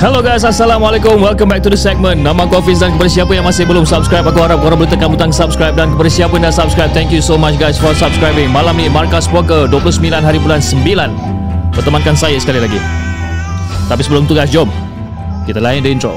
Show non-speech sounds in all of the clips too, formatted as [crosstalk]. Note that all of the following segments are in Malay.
Hello guys, Assalamualaikum. Welcome back to the segment. Nama aku Hafiz dan kepada siapa yang masih belum subscribe Aku harap korang boleh tekan butang subscribe Dan kepada siapa yang dah subscribe Thank you so much guys for subscribing. Malam ni Markas Poker 29 hari bulan 9 Pertemankan saya sekali lagi. Tapi sebelum tu guys, jom. Kita layan the intro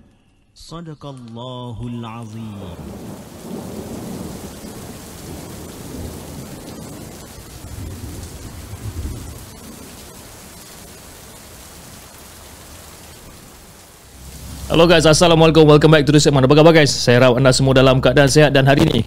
Sadaqallahul Azim. Hello guys, Assalamualaikum. Welcome back to the segment. Apa khabar guys? Saya harap anda semua dalam keadaan sehat dan hari ini.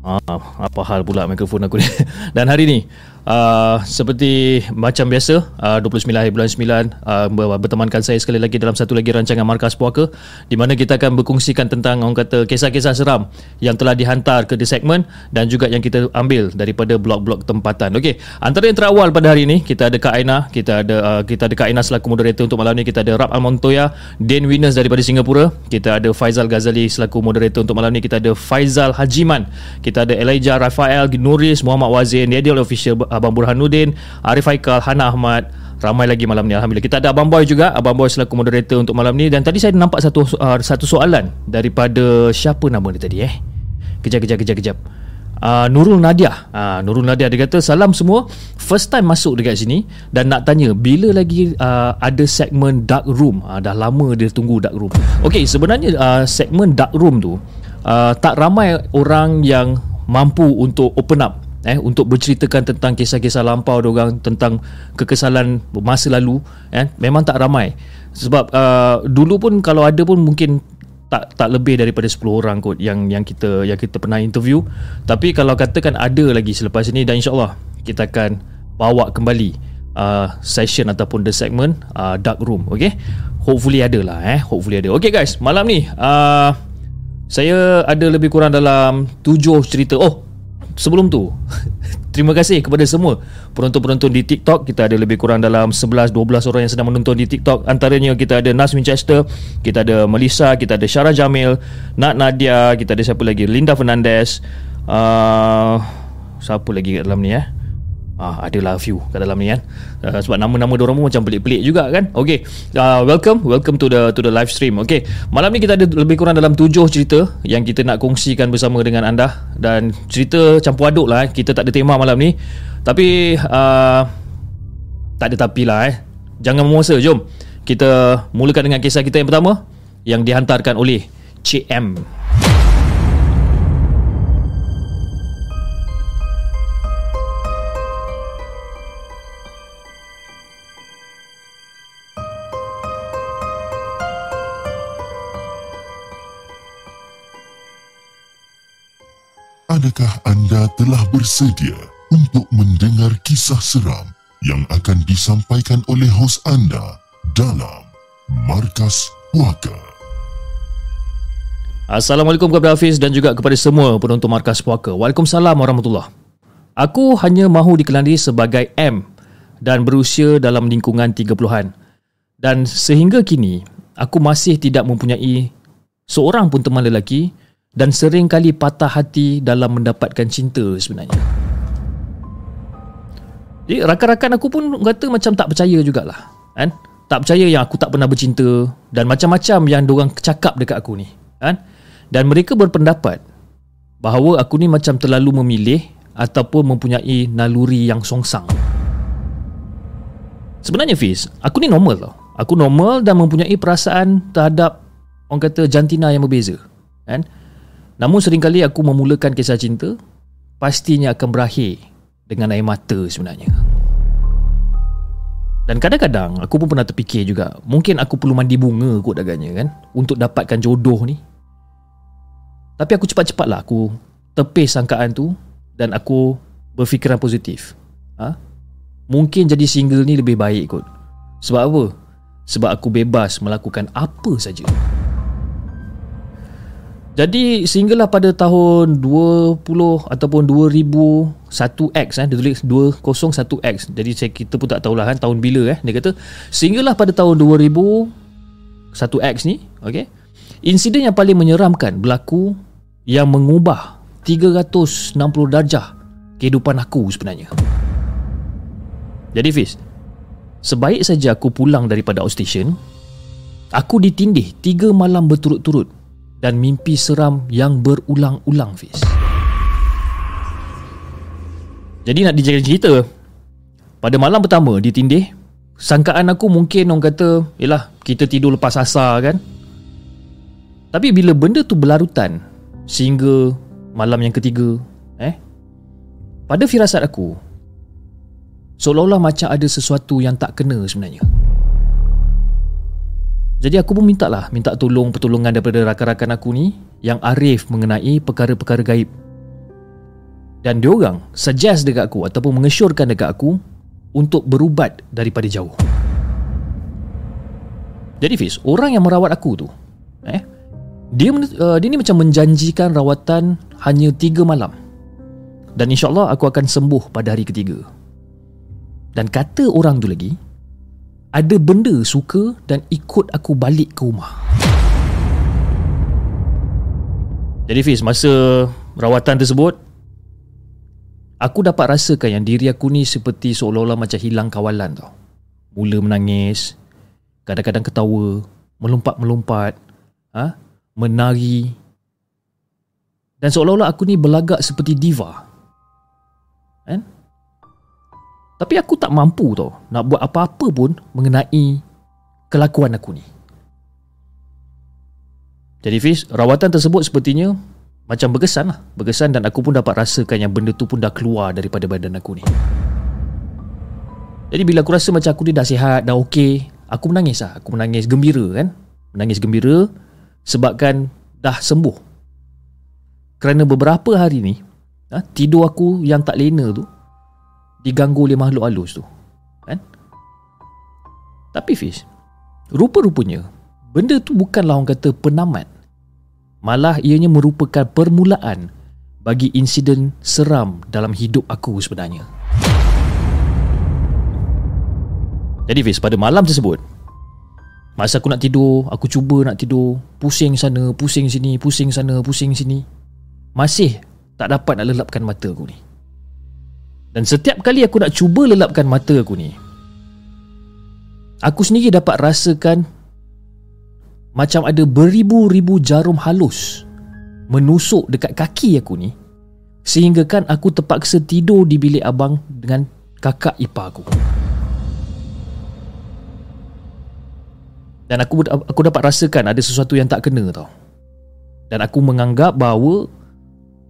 Ah, apa hal pula mikrofon aku ni? [laughs] Dan hari ini, uh, Seperti macam biasa uh, 29 hari bulan 9 uh, Bertemankan saya sekali lagi Dalam satu lagi rancangan Markas Puaka di mana kita akan berkongsikan tentang Orang kata kisah-kisah seram Yang telah dihantar ke the segment Dan juga yang kita ambil Daripada blog-blog tempatan. Okey, Antara yang terawal pada hari ni Kita ada Kak Aina Kita ada uh, kita ada Kak Aina selaku moderator untuk malam ni Kita ada Rab Almontoya Dan Winners daripada Singapura Kita ada Faizal Ghazali selaku moderator untuk malam ni Kita ada Faizal Hajiman Kita ada Elijah Rafael Nuris Muhammad Wazin Yadiel Official Abang Burhanuddin Arif Haikal Hana Ahmad. Ramai lagi malam ni Alhamdulillah. Kita ada Abang Boy juga. Abang Boy selaku moderator untuk malam ni. Dan tadi saya nampak satu uh, satu soalan Daripada Siapa nama dia tadi eh? Kejap kejap kejap kejap. Uh, Nurul Nadia. Uh, Nurul Nadia dia kata Salam semua. First time masuk dekat sini Dan nak tanya Bila lagi uh, ada segmen Dark Room? Uh, Dah lama dia tunggu Dark Room. Okay sebenarnya uh, Segmen Dark Room tu uh, Tak ramai orang yang Mampu untuk open up eh untuk berceritakan tentang kisah-kisah lampau orang tentang kekesalan masa lalu eh memang tak ramai. Sebab uh, dulu pun kalau ada pun mungkin tak tak lebih daripada 10 orang kot yang yang kita yang kita pernah interview. Tapi kalau katakan ada lagi selepas ini dan insyaallah kita akan bawa kembali uh, session ataupun the segment uh, dark room okay hopefully ada lah eh hopefully ada. Okay guys malam ni uh, saya ada lebih kurang dalam 7 cerita. Oh sebelum tu [laughs] terima kasih kepada semua penonton-penonton di TikTok. Kita ada lebih kurang dalam 11-12 orang yang sedang menonton di TikTok. Antaranya kita ada Nas Winchester kita ada Melissa kita ada Syara Jamil Nat Nadia kita ada siapa lagi? Linda Fernandez. Uh, siapa lagi kat dalam ni eh Ah, adalah few kat dalam ni kan. Uh, sebab nama-nama diorang pun macam pelik-pelik juga kan. Okey uh, welcome. Welcome to the to the live stream. Okey malam ni kita ada lebih kurang dalam tujuh cerita yang kita nak kongsikan bersama dengan anda. Dan cerita campur aduk lah eh. kita tak ada tema malam ni. Tapi uh, tak ada tapi lah eh. Jangan memuasa. Jom. Kita mulakan dengan kisah kita yang pertama yang dihantarkan oleh CM Adakah anda telah bersedia untuk mendengar kisah seram yang akan disampaikan oleh hos anda dalam Markas Puaka? Assalamualaikum kepada Hafiz dan juga kepada semua penonton Markas Puaka. Waalaikumsalam warahmatullahi Aku hanya mahu dikenali sebagai M dan berusia dalam lingkungan 30-an. Dan sehingga kini, aku masih tidak mempunyai seorang pun teman lelaki dan sering kali patah hati dalam mendapatkan cinta sebenarnya. Jadi rakan-rakan aku pun kata macam tak percaya jugalah. Kan? Tak percaya yang aku tak pernah bercinta dan macam-macam yang diorang cakap dekat aku ni. Kan? Dan mereka berpendapat bahawa aku ni macam terlalu memilih ataupun mempunyai naluri yang songsang. Sebenarnya Fiz, aku ni normal tau. Aku normal dan mempunyai perasaan terhadap orang kata jantina yang berbeza. Kan? Namun seringkali aku memulakan kisah cinta pastinya akan berakhir dengan air mata sebenarnya. Dan kadang-kadang aku pun pernah terfikir juga Mungkin aku perlu mandi bunga kot agaknya kan Untuk dapatkan jodoh ni Tapi aku cepat-cepat lah Aku tepis sangkaan tu Dan aku berfikiran positif ha? Mungkin jadi single ni lebih baik kot Sebab apa? Sebab aku bebas melakukan apa saja. Jadi sehinggalah pada tahun 20 ataupun 2001X eh dia tulis 201X. Jadi saya kita pun tak tahulah kan tahun bila eh dia kata sehinggalah pada tahun 2001X ni okey. Insiden yang paling menyeramkan berlaku yang mengubah 360 darjah kehidupan aku sebenarnya. Jadi Fiz, sebaik saja aku pulang daripada outstation, aku ditindih 3 malam berturut-turut dan mimpi seram yang berulang-ulang Fiz. Jadi nak dijadikan cerita Pada malam pertama ditindih Sangkaan aku mungkin orang kata Yelah kita tidur lepas asar kan Tapi bila benda tu berlarutan Sehingga malam yang ketiga eh Pada firasat aku Seolah-olah macam ada sesuatu yang tak kena sebenarnya jadi aku pun minta lah Minta tolong pertolongan daripada rakan-rakan aku ni Yang arif mengenai perkara-perkara gaib. Dan diorang suggest dekat aku Ataupun mengesyorkan dekat aku Untuk berubat daripada jauh. Jadi Fiz Orang yang merawat aku tu eh, dia, uh, dia ni macam menjanjikan rawatan Hanya 3 malam. Dan insyaAllah aku akan sembuh pada hari ketiga. Dan kata orang tu lagi ada benda suka dan ikut aku balik ke rumah. Jadi Fiz, masa rawatan tersebut, aku dapat rasakan yang diri aku ni seperti seolah-olah macam hilang kawalan tau. Mula menangis, kadang-kadang ketawa, melompat-melompat, ha? menari. Dan seolah-olah aku ni berlagak seperti diva. Kan? Tapi aku tak mampu tau nak buat apa-apa pun mengenai kelakuan aku ni. Jadi Fiz, rawatan tersebut sepertinya macam berkesan lah. Berkesan dan aku pun dapat rasakan yang benda tu pun dah keluar daripada badan aku ni. Jadi bila aku rasa macam aku ni dah sihat, dah okey, aku menangis lah. Aku menangis gembira kan. Menangis gembira sebabkan dah sembuh. Kerana beberapa hari ni, ha, tidur aku yang tak lena tu, diganggu oleh makhluk halus tu kan? Tapi Fish rupa-rupanya benda tu bukanlah orang kata penamat. Malah ianya merupakan permulaan bagi insiden seram dalam hidup aku sebenarnya. Jadi Fish pada malam tersebut Masa aku nak tidur, aku cuba nak tidur Pusing sana, pusing sini, pusing sana, pusing sini Masih tak dapat nak lelapkan mata aku ni dan setiap kali aku nak cuba lelapkan mata aku ni Aku sendiri dapat rasakan Macam ada beribu-ribu jarum halus Menusuk dekat kaki aku ni Sehingga kan aku terpaksa tidur di bilik abang Dengan kakak ipar aku. Dan aku aku dapat rasakan ada sesuatu yang tak kena tau. Dan aku menganggap bahawa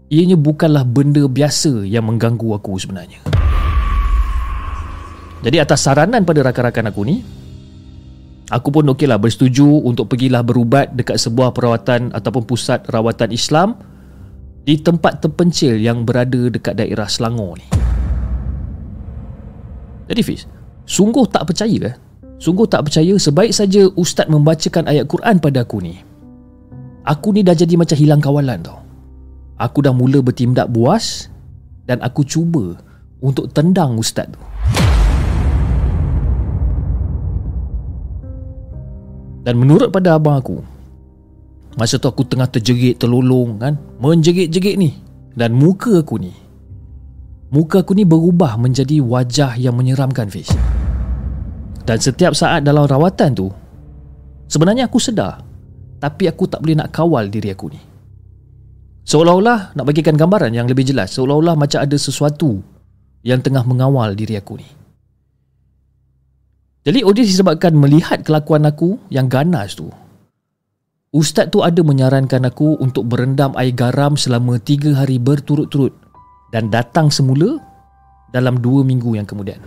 ianya bukanlah benda biasa yang mengganggu aku sebenarnya. Jadi atas saranan pada rakan-rakan aku ni, aku pun okeylah bersetuju untuk pergilah berubat dekat sebuah perawatan ataupun pusat rawatan Islam di tempat terpencil yang berada dekat daerah Selangor ni. Jadi Fiz, sungguh tak percaya eh? Sungguh tak percaya sebaik saja ustaz membacakan ayat Quran pada aku ni. Aku ni dah jadi macam hilang kawalan tau. Aku dah mula bertindak buas dan aku cuba untuk tendang ustaz tu. Dan menurut pada abang aku, masa tu aku tengah terjerit, terlolong kan, menjerit-jerit ni dan muka aku ni muka aku ni berubah menjadi wajah yang menyeramkan Fish. Dan setiap saat dalam rawatan tu sebenarnya aku sedar tapi aku tak boleh nak kawal diri aku ni. Seolah-olah nak bagikan gambaran yang lebih jelas Seolah-olah macam ada sesuatu Yang tengah mengawal diri aku ni. Jadi Odin disebabkan melihat kelakuan aku Yang ganas tu. Ustaz tu ada menyarankan aku Untuk berendam air garam selama 3 hari berturut-turut Dan datang semula Dalam 2 minggu yang kemudian.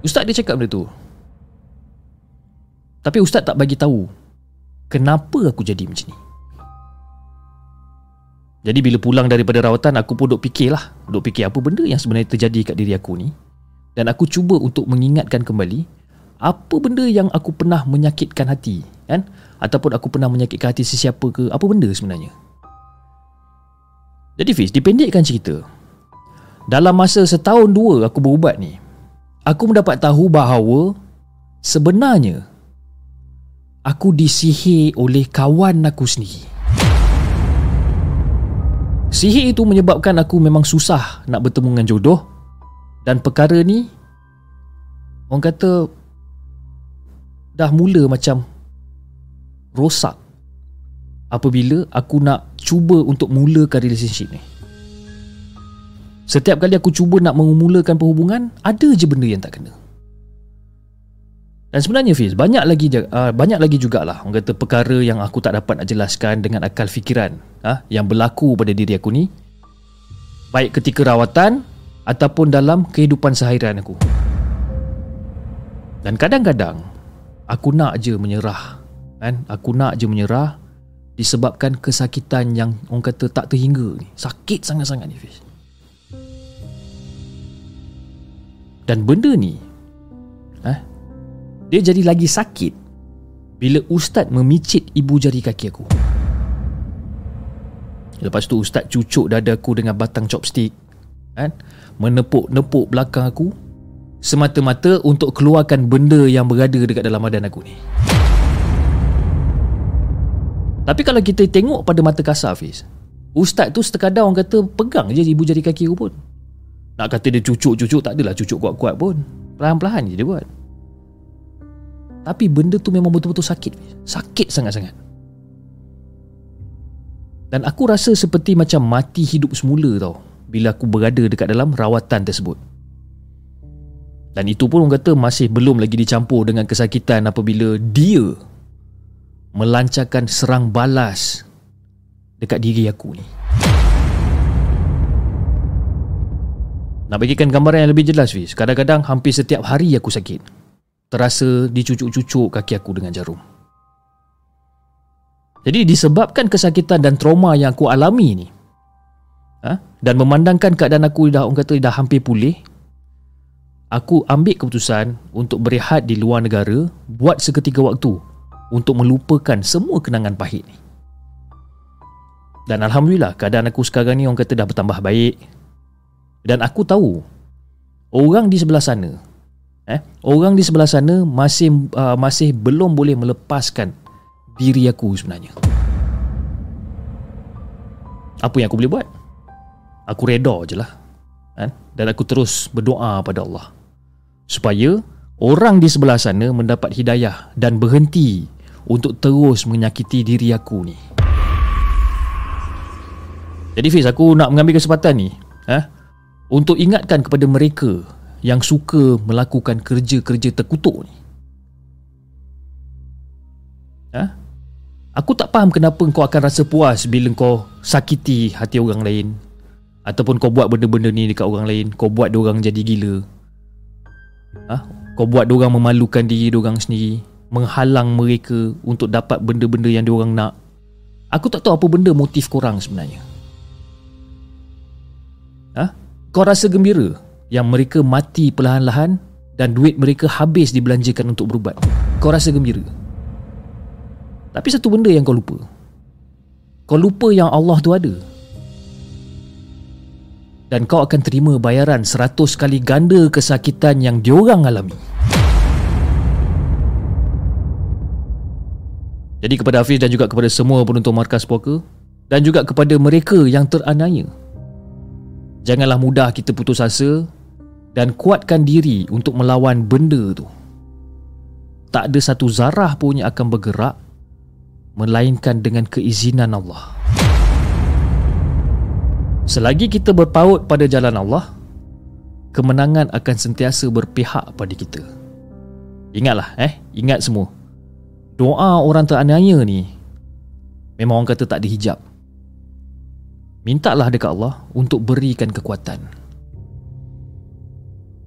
Ustaz dia cakap benda tu. Tapi Ustaz tak bagi tahu Kenapa aku jadi macam ni Jadi bila pulang daripada rawatan Aku pun duk fikir lah Duk fikir apa benda yang sebenarnya terjadi kat diri aku ni Dan aku cuba untuk mengingatkan kembali Apa benda yang aku pernah menyakitkan hati kan? Ataupun aku pernah menyakitkan hati sesiapa ke Apa benda sebenarnya Jadi Fiz, dipendekkan cerita Dalam masa setahun dua aku berubat ni aku mendapat tahu bahawa sebenarnya aku disihir oleh kawan aku sendiri. Sihir itu menyebabkan aku memang susah nak bertemu dengan jodoh dan perkara ni orang kata dah mula macam rosak apabila aku nak cuba untuk mulakan relationship ni. Setiap kali aku cuba nak memulakan perhubungan Ada je benda yang tak kena Dan sebenarnya Fiz Banyak lagi uh, banyak lagi jugalah Orang kata perkara yang aku tak dapat nak jelaskan Dengan akal fikiran uh, Yang berlaku pada diri aku ni. Baik ketika rawatan Ataupun dalam kehidupan seharian aku. Dan kadang-kadang Aku nak je menyerah kan? Aku nak je menyerah Disebabkan kesakitan yang orang kata tak terhingga ni. Sakit sangat-sangat ni Fiz. Dan benda ni eh, Dia jadi lagi sakit Bila ustaz memicit ibu jari kaki aku Lepas tu ustaz cucuk dada aku dengan batang chopstick eh, Menepuk-nepuk belakang aku Semata-mata untuk keluarkan benda yang berada dekat dalam badan aku ni Tapi kalau kita tengok pada mata kasar Fiz Ustaz tu sekadar orang kata pegang je ibu jari kaki aku pun nak kata dia cucuk-cucuk tak adalah cucuk kuat-kuat pun. Perlahan-perlahan je dia buat. Tapi benda tu memang betul-betul sakit. Sakit sangat-sangat. Dan aku rasa seperti macam mati hidup semula tau bila aku berada dekat dalam rawatan tersebut. Dan itu pun orang kata masih belum lagi dicampur dengan kesakitan apabila dia melancarkan serang balas dekat diri aku ni. Nak bagikan gambaran yang lebih jelas Fiz Kadang-kadang hampir setiap hari aku sakit Terasa dicucuk-cucuk kaki aku dengan jarum. Jadi disebabkan kesakitan dan trauma yang aku alami ni ha? Dan memandangkan keadaan aku dah orang kata dah hampir pulih Aku ambil keputusan untuk berehat di luar negara Buat seketika waktu Untuk melupakan semua kenangan pahit ni. Dan Alhamdulillah keadaan aku sekarang ni orang kata dah bertambah baik. Dan aku tahu orang di sebelah sana eh? Orang di sebelah sana masih uh, masih belum boleh melepaskan diri aku sebenarnya. Apa yang aku boleh buat? Aku reda je lah. Kan dan aku terus berdoa pada Allah. Supaya orang di sebelah sana mendapat hidayah dan berhenti untuk terus menyakiti diri aku ni. Jadi Fiz aku nak mengambil kesempatan ni eh? Untuk ingatkan kepada mereka yang suka melakukan kerja-kerja terkutuk ni. Ha? Aku tak faham kenapa kau akan rasa puas bila kau sakiti hati orang lain ataupun kau buat benda-benda ni dekat orang lain, kau buat dia orang jadi gila. Ha? Kau buat dia orang memalukan diri dia orang sendiri, menghalang mereka untuk dapat benda-benda yang dia orang nak. Aku tak tahu apa benda motif korang sebenarnya. Ha? Kau rasa gembira yang mereka mati perlahan-lahan dan duit mereka habis dibelanjakan untuk berubat. Kau rasa gembira. Tapi satu benda yang kau lupa. Kau lupa yang Allah tu ada. Dan kau akan terima bayaran seratus kali ganda kesakitan yang diorang alami. Jadi kepada Hafiz dan juga kepada semua penonton Markas Poker dan juga kepada mereka yang teraniaya Janganlah mudah kita putus asa dan kuatkan diri untuk melawan benda tu. Tak ada satu zarah pun yang akan bergerak melainkan dengan keizinan Allah. Selagi kita berpaut pada jalan Allah, kemenangan akan sentiasa berpihak pada kita. Ingatlah eh, ingat semua. Doa orang teraniaya ni memang orang kata tak dihijab. Mintalah dekat Allah untuk berikan kekuatan.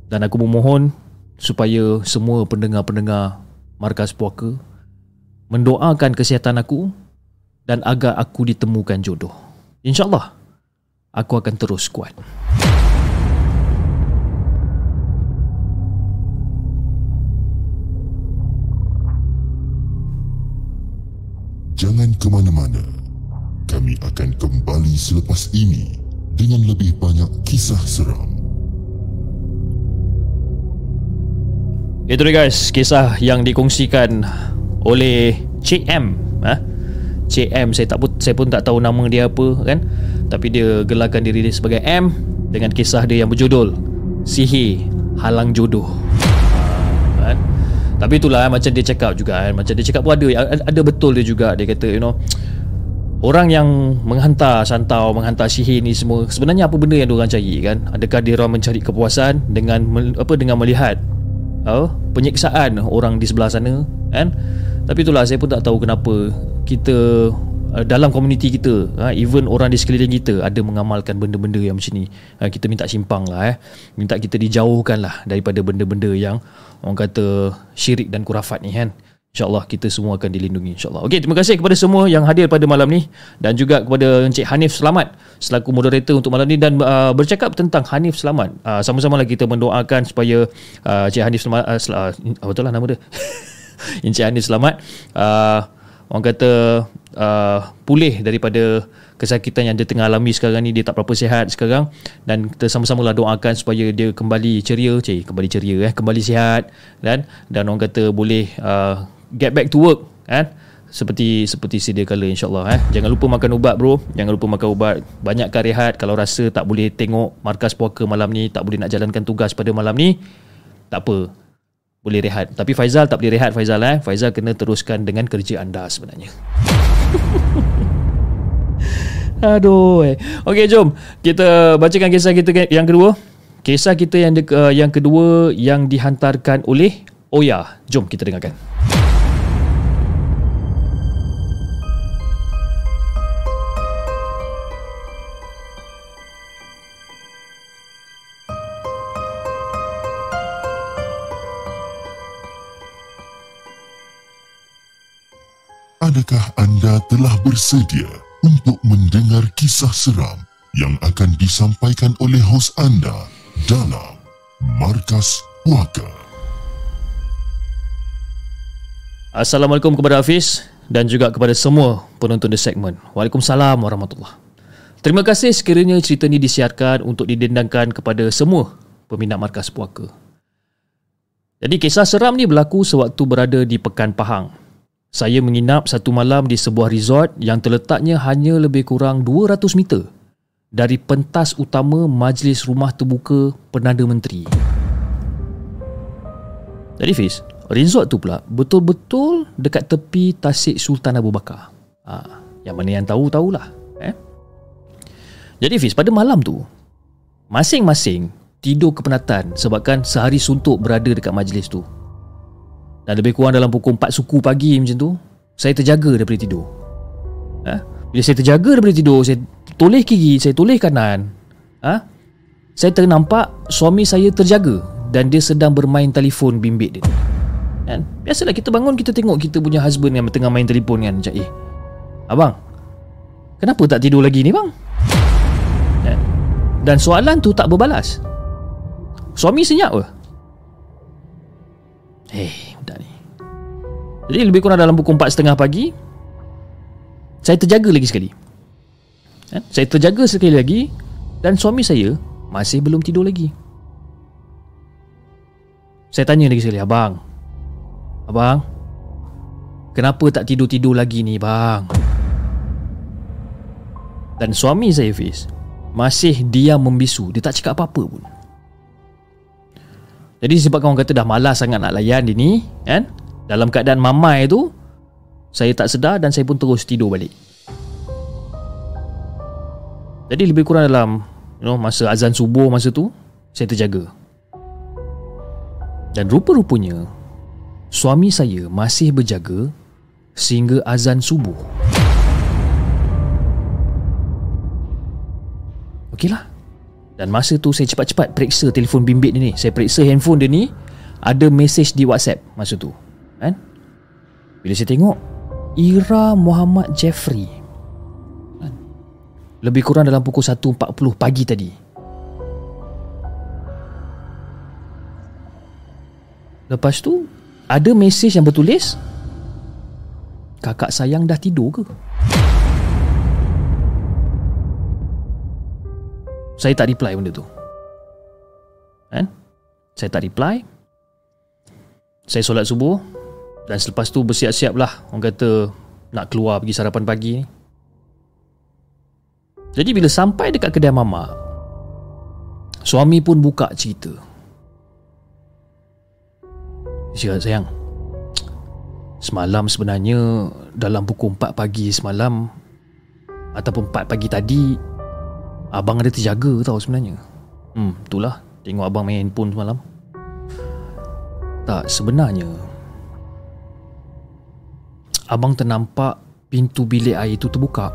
Dan aku memohon supaya semua pendengar-pendengar Markas Puaka mendoakan kesihatan aku dan agar aku ditemukan jodoh. InsyaAllah, aku akan terus kuat. Jangan ke mana-mana. Kami akan kembali selepas ini dengan lebih banyak kisah seram. Itu dia guys, kisah yang dikongsikan oleh Cik M ha? Cik M saya tak saya pun tak tahu nama dia apa kan tapi dia gelarkan diri dia sebagai M dengan kisah dia yang berjudul Sihir Halang Jodoh kan? tapi itulah macam dia cakap juga kan macam dia cakap pun ada ada betul dia juga dia kata you know Orang yang menghantar santau, menghantar sihir ni semua Sebenarnya apa benda yang diorang cari kan? Adakah dia orang mencari kepuasan Dengan apa dengan melihat oh, Penyiksaan orang di sebelah sana kan? Tapi itulah saya pun tak tahu kenapa kita uh, dalam komuniti kita uh, even orang di sekeliling kita ada mengamalkan benda-benda yang macam ni. Uh, kita minta simpang lah eh. Minta kita dijauhkan lah daripada benda-benda yang orang kata syirik dan kurafat ni kan InsyaAllah kita semua akan dilindungi InsyaAllah. Okey terima kasih kepada semua yang hadir pada malam ni Dan juga kepada Encik Hanif Selamat Selaku moderator untuk malam ni Dan uh, bercakap tentang Hanif Selamat. Uh, Sama-sama lah kita mendoakan supaya uh, Encik Hanif Selamat uh, sel- uh, Betul lah nama dia? [laughs] Encik Anis selamat uh, Orang kata uh, Pulih daripada Kesakitan yang dia tengah alami sekarang ni. Dia tak berapa sihat sekarang Dan kita sama-sama lah doakan Supaya dia kembali ceria. Cik, Kembali ceria eh. Kembali sihat Dan dan orang kata boleh uh, Get back to work kan seperti seperti sedia kala insyaallah eh jangan lupa makan ubat bro jangan lupa makan ubat banyakkan rehat kalau rasa tak boleh tengok markas puaka malam ni tak boleh nak jalankan tugas pada malam ni tak apa boleh rehat. Tapi Faizal tak boleh rehat Faizal eh. Faizal kena teruskan dengan kerja anda sebenarnya. [laughs] Aduh. Eh. Okey jom kita bacakan kisah kita yang kedua. Kisah kita yang de- uh, yang kedua yang dihantarkan oleh Oya. Jom kita dengarkan. Adakah anda telah bersedia untuk mendengar kisah seram yang akan disampaikan oleh hos anda dalam Markas Puaka? Assalamualaikum kepada Hafiz dan juga kepada semua penonton di segmen. Waalaikumsalam warahmatullahi Terima kasih sekiranya cerita ini disiarkan untuk didendangkan kepada semua peminat Markas Puaka. Jadi kisah seram ni berlaku sewaktu berada di Pekan Pahang, saya menginap satu malam di sebuah resort yang terletaknya hanya lebih kurang 200 meter dari pentas utama Majlis Rumah Terbuka Perdana Menteri. Jadi Fiz, resort tu pula betul-betul dekat tepi Tasik Sultan Abu Bakar. Ha, yang mana yang tahu tahulah. Eh? Jadi Fiz, pada malam tu, masing-masing tidur kepenatan sebabkan sehari suntuk berada dekat majlis tu. Dan lebih kurang dalam pukul 4 suku pagi macam tu Saya terjaga daripada tidur ha? Bila saya terjaga daripada tidur Saya toleh kiri Saya toleh kanan ha? Saya ternampak Suami saya terjaga Dan dia sedang bermain telefon bimbit dia kan? Biasalah kita bangun Kita tengok kita punya husband Yang tengah main telefon kan Macam eh Abang Kenapa tak tidur lagi ni bang kan? Dan soalan tu tak berbalas Suami senyap ke Hei jadi lebih kurang dalam pukul 4.30 pagi Saya terjaga lagi sekali. Eh? Saya terjaga sekali lagi Dan suami saya Masih belum tidur lagi. Saya tanya lagi sekali Abang Abang Kenapa tak tidur-tidur lagi ni bang? Dan suami saya Fiz Masih diam membisu. Dia tak cakap apa-apa pun Jadi sebabkan orang kata dah malas sangat nak layan dia ni Kan? Dalam keadaan mamai tu Saya tak sedar dan saya pun terus tidur balik. Jadi lebih kurang dalam you know, Masa azan subuh masa tu Saya terjaga. Dan rupa-rupanya Suami saya masih berjaga Sehingga azan subuh. Okeylah Dan masa tu saya cepat-cepat periksa telefon bimbit ni Saya periksa handphone dia ni Ada mesej di whatsapp masa tu Kan Bila saya tengok Ira Muhammad Jeffrey kan? Lebih kurang dalam pukul 1.40 pagi tadi Lepas tu Ada mesej yang bertulis Kakak sayang dah tidur ke? Saya tak reply benda tu. Kan? Saya tak reply. Saya solat subuh Dan selepas tu bersiap-siap lah. Orang kata Nak keluar pergi sarapan pagi ni. Jadi bila sampai dekat kedai mama Suami pun buka cerita. Dia sayang Semalam sebenarnya Dalam pukul 4 pagi semalam Ataupun 4 pagi tadi Abang ada terjaga tau sebenarnya. Hmm itulah. Tengok abang main handphone semalam. Tak sebenarnya Abang ternampak Pintu bilik air itu terbuka.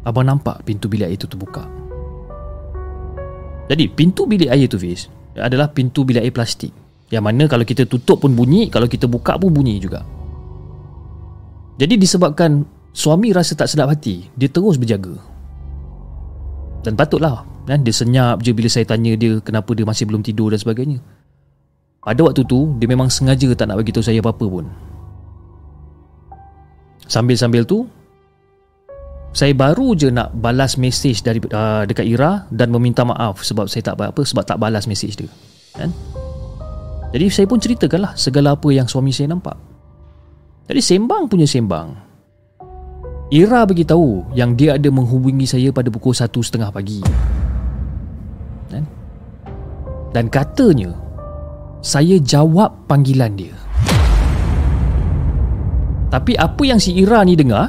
Abang nampak pintu bilik air itu terbuka. Jadi pintu bilik air itu Fiz Adalah pintu bilik air plastik. Yang mana kalau kita tutup pun bunyi Kalau kita buka pun bunyi juga. Jadi disebabkan Suami rasa tak sedap hati Dia terus berjaga Dan patutlah kan? Dia senyap je bila saya tanya dia Kenapa dia masih belum tidur dan sebagainya Pada waktu tu Dia memang sengaja tak nak bagi tahu saya apa-apa pun Sambil-sambil tu Saya baru je nak balas mesej dari uh, dekat Ira Dan meminta maaf sebab saya tak apa Sebab tak balas mesej dia kan? Jadi saya pun ceritakanlah Segala apa yang suami saya nampak Jadi sembang punya sembang Ira beritahu yang dia ada menghubungi saya pada pukul 1.30 pagi. Dan, dan katanya, saya jawab panggilan dia. Tapi apa yang si Ira ni dengar,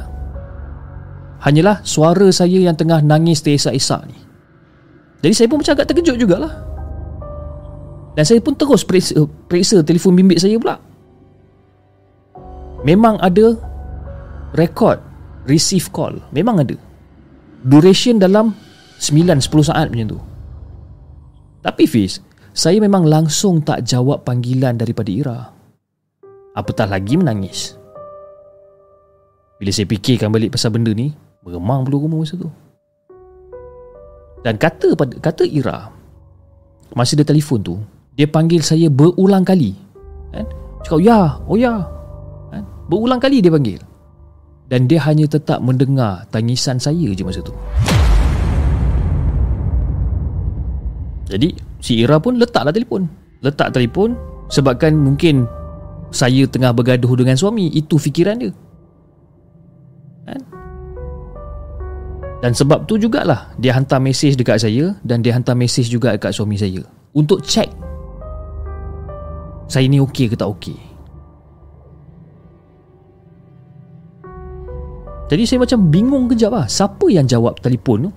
hanyalah suara saya yang tengah nangis teresak-esak ni. Jadi saya pun macam agak terkejut jugalah. Dan saya pun terus periksa, periksa telefon bimbit saya pula. Memang ada rekod receive call. Memang ada. Duration dalam 9-10 saat macam tu. Tapi Fiz saya memang langsung tak jawab panggilan daripada Ira. Apatah lagi menangis. Bila saya fikirkan balik pasal benda ni meremang bulu rumah masa tu. Dan kata kata Ira masa dia telefon tu dia panggil saya berulang kali. Kan? Cakap ya oh ya. Kan? berulang kali dia panggil dan dia hanya tetap mendengar tangisan saya je masa tu. Jadi si Ira pun letaklah telefon. Letak telefon sebabkan mungkin saya tengah bergaduh dengan suami, itu fikiran dia. Kan? Dan sebab tu jugalah dia hantar mesej dekat saya dan dia hantar mesej juga dekat suami saya untuk check saya ni okey ke tak okey. Jadi saya macam bingung kejap lah. Siapa yang jawab telefon tu?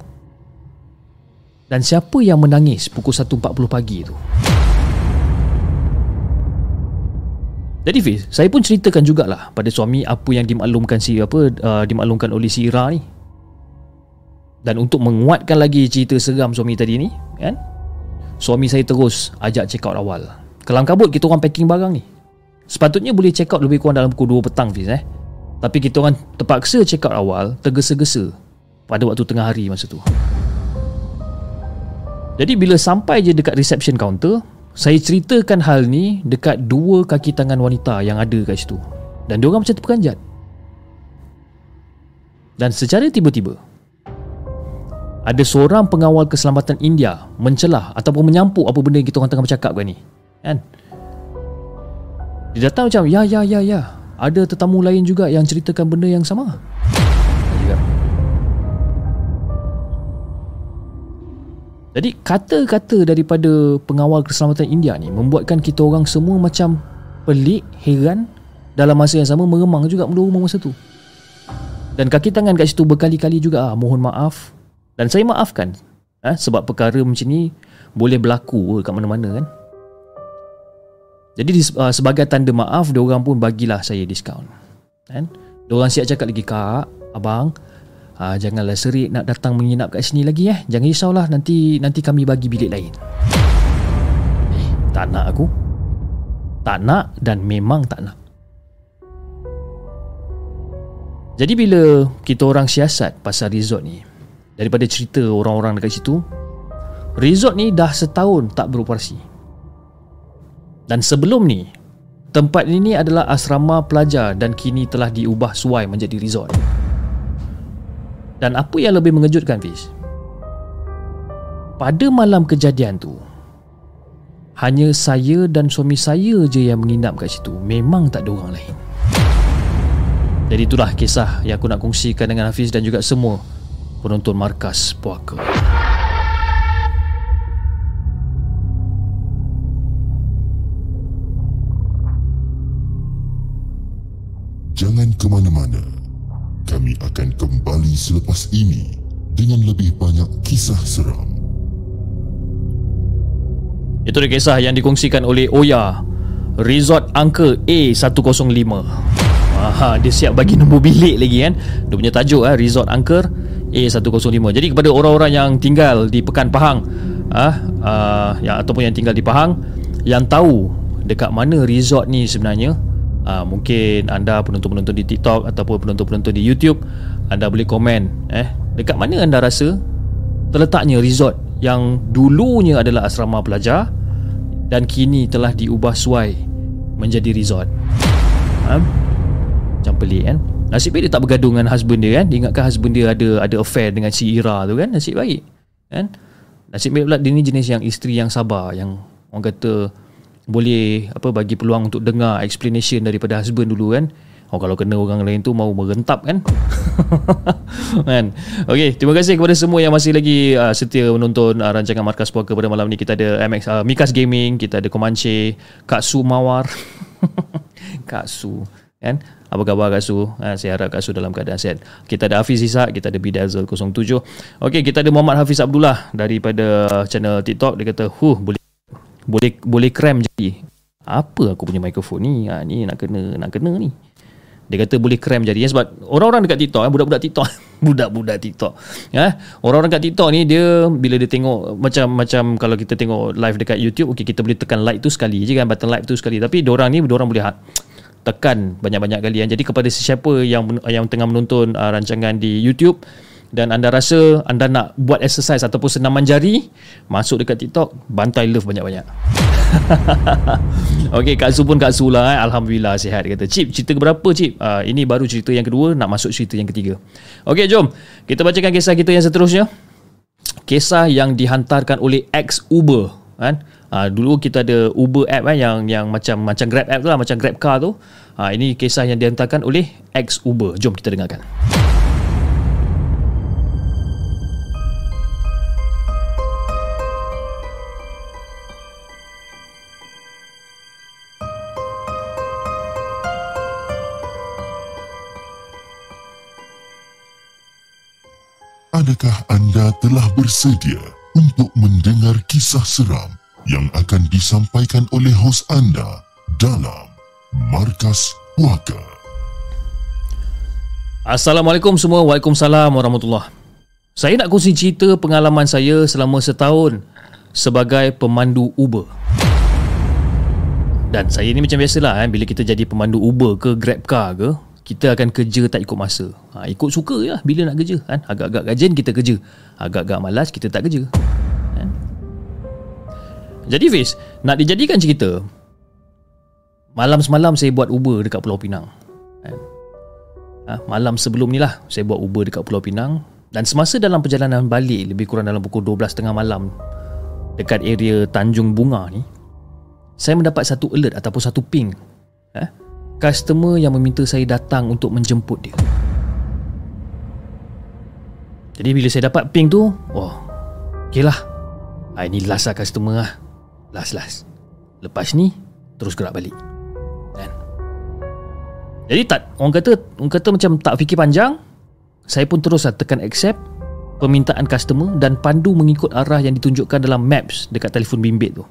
Dan siapa yang menangis Pukul 1.40 pagi tu? Jadi Fiz Saya pun ceritakan jugalah Pada suami Apa yang dimaklumkan si apa uh, Dimaklumkan oleh si Ira ni. Dan untuk menguatkan lagi Cerita seram suami tadi ni Kan? Suami saya terus Ajak check out awal. Kelam kabut kita orang packing barang ni. Sepatutnya boleh check out Lebih kurang dalam pukul 2 petang Fiz eh tapi kita orang terpaksa check out awal Tergesa-gesa Pada waktu tengah hari masa tu. Jadi bila sampai je dekat reception counter Saya ceritakan hal ni Dekat dua kaki tangan wanita yang ada kat situ. Dan diorang macam terperanjat. Dan secara tiba-tiba Ada seorang pengawal keselamatan India Mencelah ataupun menyampuk apa benda yang kita orang tengah bercakap kan ni. Kan? Dia datang macam Ya ya ya ya ada tetamu lain juga yang ceritakan benda yang sama. Jadi kata-kata daripada pengawal keselamatan India ni membuatkan kita orang semua macam Pelik Heran Dalam masa yang sama Meremang juga Dua rumah masa tu. Dan kaki tangan kat situ Berkali-kali juga ah, Mohon maaf. Dan saya maafkan eh, Sebab perkara macam ni Boleh berlaku Kat mana-mana kan Jadi uh, sebagai tanda maaf Dia orang pun bagilah saya diskaun. Kan? Dia orang siap cakap lagi Kak Abang uh, Janganlah serik Nak datang menginap kat sini lagi eh. Jangan risaulah Nanti nanti kami bagi bilik lain. Eh tak nak aku. Tak nak Dan memang tak nak. Jadi bila kita orang siasat pasal resort ni Daripada cerita orang-orang dekat situ Resort ni dah setahun tak beroperasi Dan sebelum ni Tempat ini adalah asrama pelajar dan kini telah diubah suai menjadi resort. Dan apa yang lebih mengejutkan Fiz? Pada malam kejadian tu Hanya saya dan suami saya je yang menginap kat situ Memang tak ada orang lain Jadi itulah kisah yang aku nak kongsikan dengan Hafiz dan juga semua Penonton Markas Puaka Jangan ke mana-mana. Kami akan kembali selepas ini dengan lebih banyak kisah seram. Itu dia kisah yang dikongsikan oleh Oya Resort Angka A105 Aha, Dia siap bagi nombor bilik lagi kan Dia punya tajuk eh, Resort Angker A105 Jadi kepada orang-orang yang tinggal di Pekan Pahang ah, ah, yang, Ataupun yang tinggal di Pahang Yang tahu dekat mana resort ni sebenarnya ah, Mungkin anda penonton-penonton di TikTok Ataupun penonton-penonton di YouTube Anda boleh komen eh, Dekat mana anda rasa Terletaknya resort yang dulunya adalah asrama pelajar dan kini telah diubah suai menjadi resort. Ha? Macam pelik kan? Nasib baik dia tak bergaduh dengan husband dia kan? Dia ingatkan husband dia ada ada affair dengan si Ira tu kan? Nasib baik. Kan? Nasib baik pula dia ni jenis yang isteri yang sabar yang orang kata boleh apa bagi peluang untuk dengar explanation daripada husband dulu kan? Oh kalau kena orang lain tu mau merentap kan? [laughs] kan? Okey, terima kasih kepada semua yang masih lagi uh, setia menonton uh, rancangan Markas Puaka pada malam ni. Kita ada MX uh, Mikas Gaming, kita ada Comanche, Kak Su Mawar. [laughs] Kak Su, kan? Apa khabar Kak Su? Ha, saya harap Kak Su dalam keadaan sihat. Kita ada Hafiz Isak, kita ada Bidazel 07. Okey, kita ada Muhammad Hafiz Abdullah daripada channel TikTok. Dia kata, "Huh, boleh boleh boleh krem jadi." Apa aku punya mikrofon ni? Ha, ni nak kena nak kena ni. Dia kata boleh krem jadi sebab orang-orang dekat TikTok eh, budak-budak TikTok [laughs] budak-budak TikTok ya orang-orang dekat TikTok ni dia bila dia tengok macam macam kalau kita tengok live dekat YouTube okey kita boleh tekan like tu sekali je kan button like tu sekali tapi orang ni orang boleh tekan banyak-banyak kali kan jadi kepada sesiapa yang yang tengah menonton uh, rancangan di YouTube dan anda rasa anda nak buat exercise ataupun senaman jari masuk dekat TikTok bantai love banyak-banyak [laughs] Okey Kak Su pun Kak Su lah eh. Alhamdulillah sihat kata Cip cerita berapa Cip uh, Ini baru cerita yang kedua Nak masuk cerita yang ketiga Okey jom Kita bacakan kisah kita yang seterusnya Kisah yang dihantarkan oleh ex Uber kan? Uh, dulu kita ada Uber app kan yang yang macam macam Grab app tu lah macam Grab car tu. Uh, ini kisah yang dihantarkan oleh ex Uber. Jom kita dengarkan. Adakah anda telah bersedia untuk mendengar kisah seram yang akan disampaikan oleh hos anda dalam Markas Puaka? Assalamualaikum semua. Waalaikumsalam warahmatullahi Saya nak kongsi cerita pengalaman saya selama setahun sebagai pemandu Uber. Dan saya ni macam biasalah eh, bila kita jadi pemandu Uber ke Grab car ke, kita akan kerja tak ikut masa. Ha, ikut suka lah bila nak kerja. Kan? Agak-agak gajian kita kerja. Agak-agak malas kita tak kerja. Kan? Jadi Fiz, nak dijadikan cerita, malam semalam saya buat Uber dekat Pulau Pinang. Kan? Ha, malam sebelum ni lah saya buat Uber dekat Pulau Pinang. Dan semasa dalam perjalanan balik lebih kurang dalam pukul 12.30 malam dekat area Tanjung Bunga ni, saya mendapat satu alert ataupun satu ping. Eh? Customer yang meminta saya datang untuk menjemput dia. Jadi bila saya dapat ping tu, oh, okey lah. Ah, ini last lah customer lah. Last, last. Lepas ni, terus gerak balik. Jadi tak orang kata orang kata macam tak fikir panjang. Saya pun terus lah tekan accept permintaan customer dan pandu mengikut arah yang ditunjukkan dalam maps dekat telefon bimbit tu.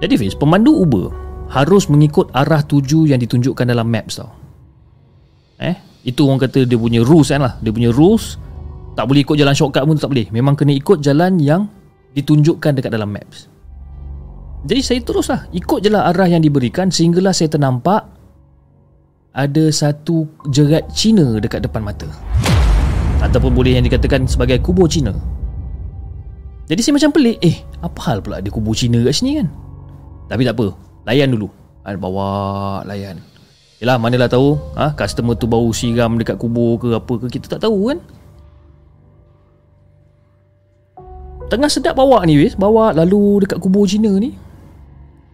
Jadi Fiz, pemandu Uber harus mengikut arah tuju yang ditunjukkan dalam maps tau. Eh, itu orang kata dia punya rules kan lah. Dia punya rules tak boleh ikut jalan shortcut pun tak boleh. Memang kena ikut jalan yang ditunjukkan dekat dalam maps. Jadi saya teruslah ikut je lah arah yang diberikan sehinggalah saya ternampak ada satu jerat Cina dekat depan mata. Ataupun boleh yang dikatakan sebagai kubur Cina. Jadi saya macam pelik, eh apa hal pula ada kubur Cina kat sini kan? Tapi tak apa, layan dulu. Ada bawa layan. Yalah manalah tahu, ha, customer tu bau siram dekat kubur ke apa ke kita tak tahu kan? Tengah sedap bawa ni wis, bawa lalu dekat kubur Cina ni.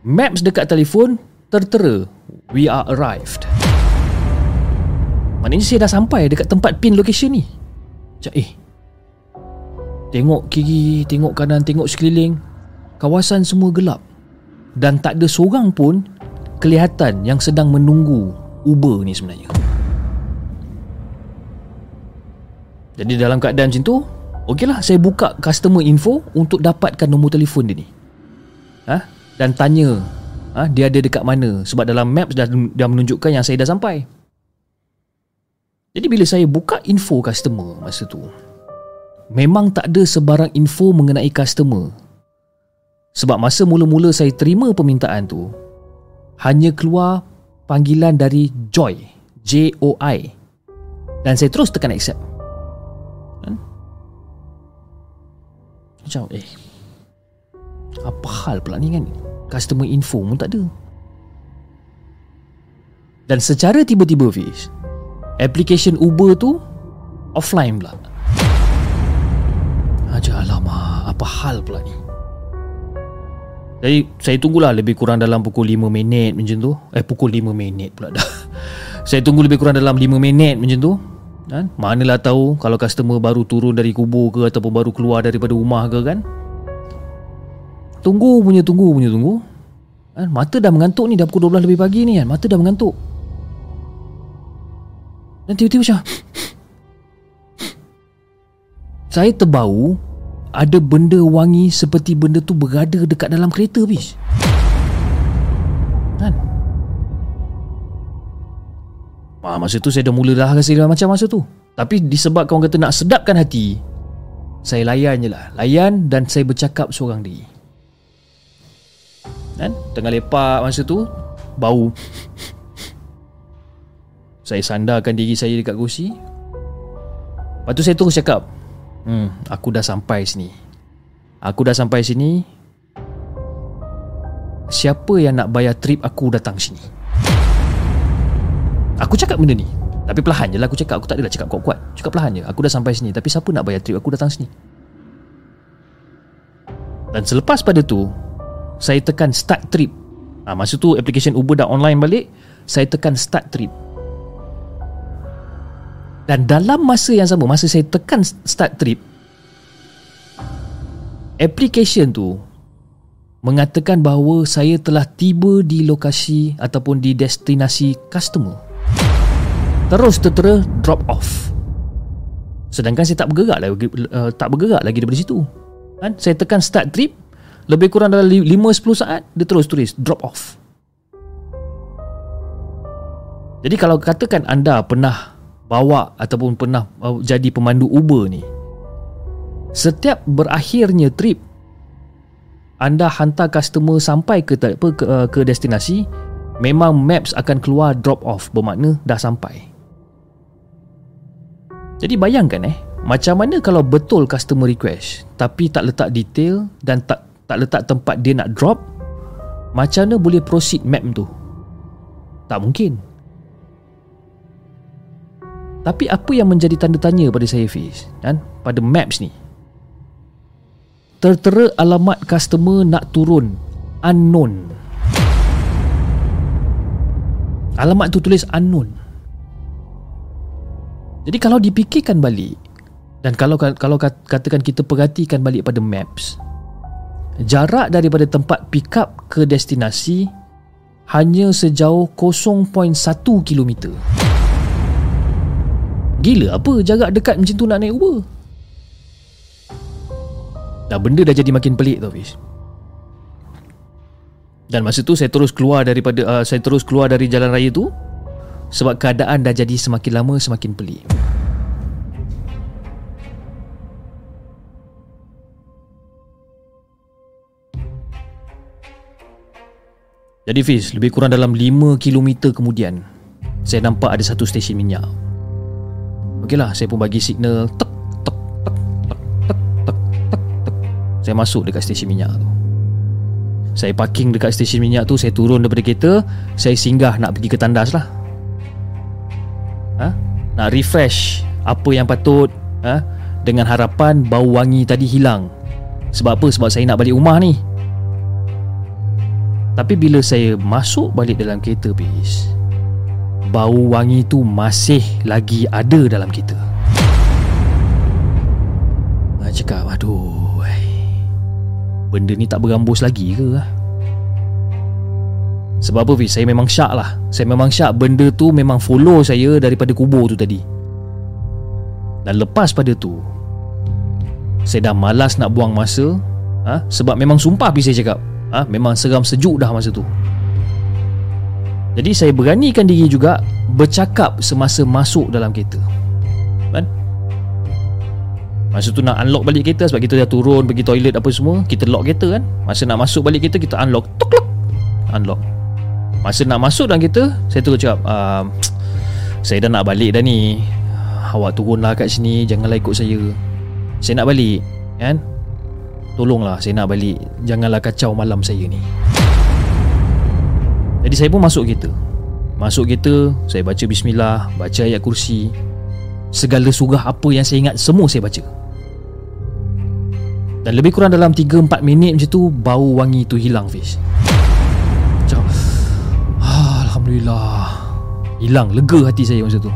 Maps dekat telefon tertera We are arrived Maknanya saya dah sampai dekat tempat pin location ni Macam eh Tengok kiri, tengok kanan, tengok sekeliling Kawasan semua gelap Dan tak ada seorang pun Kelihatan yang sedang menunggu Uber ni sebenarnya. Jadi dalam keadaan macam tu Okeylah saya buka customer info Untuk dapatkan nombor telefon dia ni. Ha? dan tanya ha, dia ada dekat mana? Sebab dalam maps dah, dah menunjukkan yang saya dah sampai. Jadi bila saya buka info customer masa tu memang tak ada sebarang info mengenai customer sebab masa mula-mula saya terima permintaan tu hanya keluar panggilan dari Joy J-O-I dan saya terus tekan accept. Kan? macam eh apa hal pula ni kan? Customer info pun tak ada. Dan secara tiba-tiba Fiz application Uber tu offline pula. Aja alamak apa hal pula ni jadi saya tunggulah lebih kurang dalam pukul 5 minit macam tu. Eh pukul 5 minit pula dah. [laughs] Saya tunggu lebih kurang dalam 5 minit macam tu. Kan? Manalah tahu kalau customer baru turun dari kubur ke ataupun baru keluar daripada rumah ke kan? Tunggu punya tunggu punya tunggu. Kan? Mata dah mengantuk ni Dah pukul 12 lebih pagi ni kan? Mata dah mengantuk. Dan tiba-tiba macam [laughs] Saya terbau Ada benda wangi Seperti benda tu berada Dekat dalam kereta bis Kan? Ah, masa tu saya dah mula dah rasa macam masa tu. Tapi disebabkan orang kata nak sedapkan hati Saya layan je lah. Layan dan saya bercakap seorang diri. Kan? Tengah lepak masa tu bau. [laughs] Saya sandarkan diri saya dekat kursi lepas tu saya terus cakap hmm aku dah sampai sini. Aku dah sampai sini. Siapa yang nak bayar trip aku datang sini? Aku cakap benda ni tapi perlahan je lah aku cakap. Aku tak adalah cakap kuat-kuat. Cakap perlahan je Aku dah sampai sini Tapi siapa nak bayar trip Aku datang sini? Dan selepas pada tu saya tekan start trip. Ha, Masa tu application Uber dah online balik Saya tekan start trip Dan dalam masa yang sama Masa saya tekan start trip Application tu Mengatakan bahawa saya telah tiba di lokasi Ataupun di destinasi customer. Terus tertera drop off. Sedangkan saya tak bergerak lagi, uh, tak bergerak lagi daripada situ. Kan? Saya tekan start trip lebih kurang dalam 5-10 saat Dia terus tulis drop off. Jadi kalau katakan anda pernah Bawa ataupun pernah uh, Jadi pemandu Uber ni Setiap berakhirnya trip Anda hantar customer sampai ke, ke, ke, uh, ke destinasi Memang maps akan keluar drop off Bermakna dah sampai. Jadi bayangkan eh Macam mana kalau betul customer request Tapi tak letak detail Dan tak tak letak tempat dia nak drop macam mana boleh proceed map tu? Tak mungkin tapi apa yang menjadi tanda tanya pada saya Fiz kan? Pada maps ni. Tertera alamat customer nak turun. Unknown. Alamat tu tulis unknown. Jadi kalau dipikirkan balik dan kalau kalau katakan kita perhatikan balik pada maps Jarak daripada tempat pick up ke destinasi hanya sejauh 0.1 km. Gila apa jarak dekat macam tu nak naik Uber? Dah benda dah jadi makin pelik tau Fiz. Dan masa tu saya terus keluar daripada uh, saya terus keluar dari jalan raya tu sebab keadaan dah jadi semakin lama semakin pelik. Jadi Fiz, lebih kurang dalam 5 km kemudian Saya nampak ada satu stesen minyak Okeylah, saya pun bagi signal tek, tek, tek, tek, tek, tek, tek, tek. Saya masuk dekat stesen minyak tu Saya parking dekat stesen minyak tu Saya turun daripada kereta Saya singgah nak pergi ke tandas lah ha? Nak refresh Apa yang patut ha? Dengan harapan bau wangi tadi hilang Sebab apa? Sebab saya nak balik rumah ni tapi bila saya masuk balik dalam kereta bis Bau wangi tu masih lagi ada dalam kereta Nak cakap aduh Benda ni tak berambus lagi ke Sebab apa Fiz? Saya memang syak lah. Saya memang syak benda tu memang follow saya daripada kubur tu tadi. Dan lepas pada tu Saya dah malas nak buang masa ha? Sebab memang sumpah Fiz saya cakap ha, Memang seram sejuk dah masa tu Jadi saya beranikan diri juga Bercakap semasa masuk dalam kereta. Kan? Masa tu nak unlock balik kereta Sebab kita dah turun Pergi toilet apa semua Kita lock kereta kan? Masa nak masuk balik kereta Kita unlock tuk, tuk. Unlock. Masa nak masuk dalam kereta Saya terus cakap uh, [tsk] Saya dah nak balik dah ni. Awak turunlah kat sini Janganlah ikut saya. Saya nak balik Kan? Tolonglah saya nak balik. Janganlah kacau malam saya ni Jadi saya pun masuk kereta. Masuk kereta Saya baca bismillah Baca ayat kursi. Segala surah apa yang saya ingat Semua saya baca. Dan lebih kurang dalam 3-4 minit macam tu Bau wangi tu hilang Fiz Macam ah, Alhamdulillah. Hilang lega hati saya masa tu.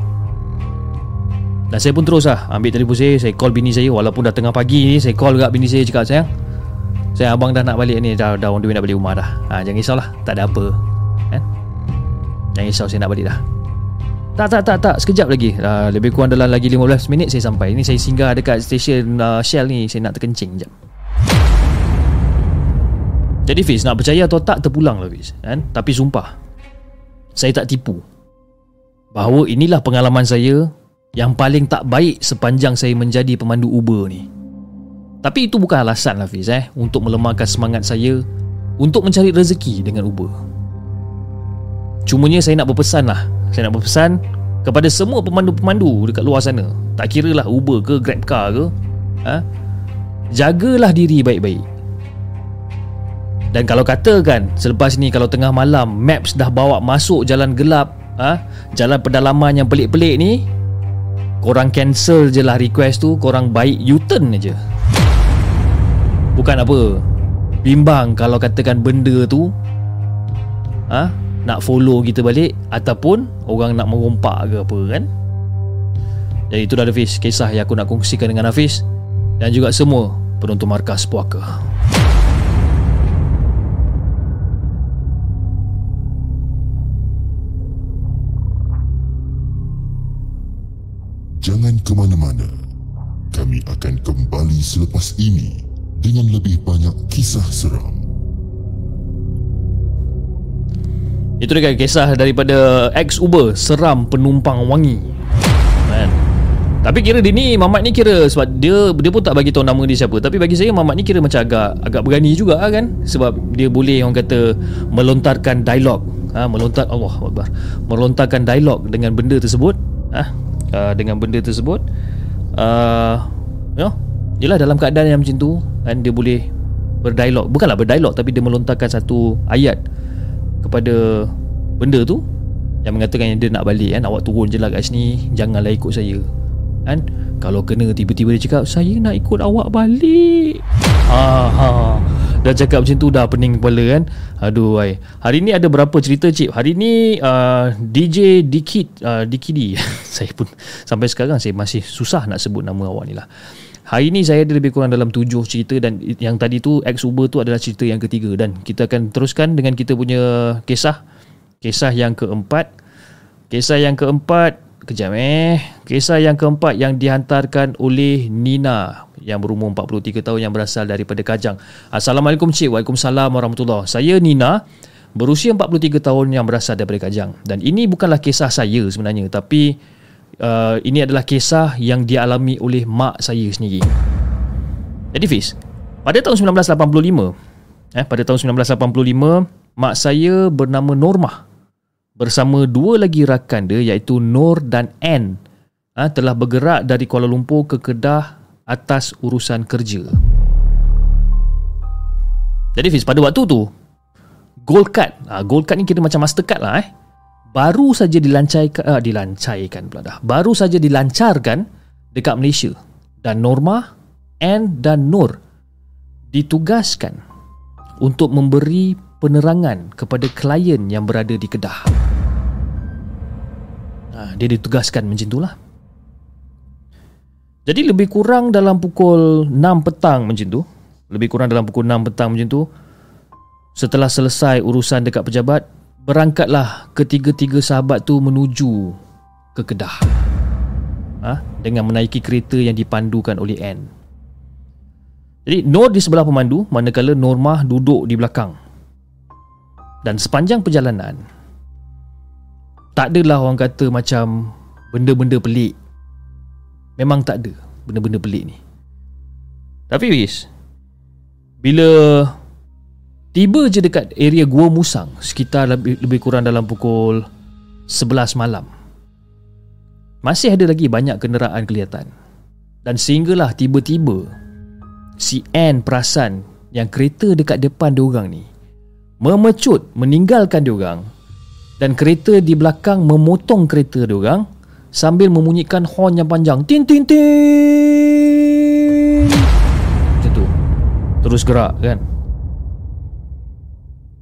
Dan saya pun terus lah Ambil telefon saya Saya call bini saya. Walaupun dah tengah pagi ni Saya call dekat bini saya Cakap sayang Saya abang dah nak balik ni Dah, dah on the way nak balik rumah dah. Ha, Jangan risau lah Tak ada apa? Jangan risau saya nak balik dah Tak tak tak tak Sekejap lagi uh, Lebih kurang dalam lagi 15 minit Saya sampai Ini saya singgah dekat stesen uh, Shell ni Saya nak terkencing jap Jadi Fiz Nak percaya atau tak Terpulang lah Fiz kan? Tapi sumpah Saya tak tipu Bahawa inilah pengalaman saya yang paling tak baik sepanjang saya menjadi pemandu Uber ni. Tapi itu bukan alasan lah Fiz eh untuk melemahkan semangat saya untuk mencari rezeki dengan Uber. Cumanya saya nak berpesan lah. Saya nak berpesan kepada semua pemandu-pemandu dekat luar sana. Tak kira lah Uber ke Grabcar ke. Ha? Jagalah diri baik-baik. Dan kalau katakan selepas ni kalau tengah malam Maps dah bawa masuk jalan gelap ha? Jalan pedalaman yang pelik-pelik ni Korang cancel je lah request tu Korang baik U-turn je Bukan apa Bimbang kalau katakan benda tu ha? Nak follow kita balik Ataupun Orang nak merompak ke apa kan Jadi itu dah Hafiz Kisah yang aku nak kongsikan dengan Hafiz Dan juga semua Penonton Markas Puaka Jangan ke mana-mana. Kami akan kembali selepas ini dengan lebih banyak kisah seram. Itu dia kisah daripada ex Uber seram penumpang wangi. Man. Tapi kira dia ni Mamat ni kira sebab dia dia pun tak bagi tahu nama dia siapa. Tapi bagi saya Mamat ni kira macam agak agak berani juga kan? Sebab dia boleh orang kata melontarkan dialog ha, melontar Allah Akbar. Melontarkan dialog dengan benda tersebut ha, dengan benda tersebut uh, you know, Yelah dalam keadaan yang macam tu kan dia boleh berdialog bukanlah berdialog tapi dia melontarkan satu ayat kepada benda tu yang mengatakan yang dia nak balik kan awak turun je lah kat sini janganlah ikut saya. Kan? Kalau kena tiba-tiba dia cakap saya nak ikut awak balik. Ha ha Dah cakap macam tu dah pening kepala kan? Aduh ay. Hari ni ada berapa cerita cip Hari ni uh, DJ Dikid uh, Dikidi. [laughs] Saya pun Sampai sekarang saya masih susah nak sebut nama awak ni lah Hari ni saya ada lebih kurang dalam tujuh cerita Dan yang tadi tu Ex Uber tu adalah cerita yang ketiga. Dan kita akan teruskan dengan kita punya kisah. Kisah yang keempat. Kisah yang keempat Kejap eh. Kisah yang keempat yang dihantarkan oleh Nina Yang berumur 43 tahun yang berasal daripada Kajang. Assalamualaikum Cik. Waalaikumsalam warahmatullahi Saya Nina Berusia 43 tahun yang berasal daripada Kajang. Dan ini bukanlah kisah saya sebenarnya Tapi uh, Ini adalah kisah yang dialami oleh mak saya sendiri Jadi Fiz Pada tahun 1985 eh, Pada tahun 1985 Mak saya bernama Normah bersama dua lagi rakan dia iaitu Nur dan N ha, telah bergerak dari Kuala Lumpur ke Kedah atas urusan kerja. Jadi Fiz, pada waktu tu Gold Card, ha, Gold Card ni kira macam Mastercard lah eh. Baru saja dilancarkan, uh, dilancarkan pula dah. Baru saja dilancarkan dekat Malaysia. Dan Norma, N dan Nur ditugaskan untuk memberi penerangan kepada klien yang berada di Kedah. Ha, dia ditugaskan macam itulah. Jadi lebih kurang dalam pukul 6 petang macam tu, lebih kurang dalam pukul 6 petang macam tu, setelah selesai urusan dekat pejabat, berangkatlah ketiga-tiga sahabat tu menuju ke Kedah. Ha, dengan menaiki kereta yang dipandukan oleh N. Jadi Nur di sebelah pemandu manakala Normah duduk di belakang. Dan sepanjang perjalanan Tak adalah orang kata macam Benda-benda pelik Memang tak ada Benda-benda pelik ni Tapi Wiz Bila Tiba je dekat area Gua Musang Sekitar lebih, lebih kurang dalam pukul 11 malam. Masih ada lagi banyak kenderaan kelihatan. Dan sehinggalah tiba-tiba Si N perasan Yang kereta dekat depan diorang ni memecut meninggalkan diorang dan kereta di belakang memotong kereta diorang sambil memunyikan horn yang panjang. Tin tin tin! Macam tu. Terus gerak kan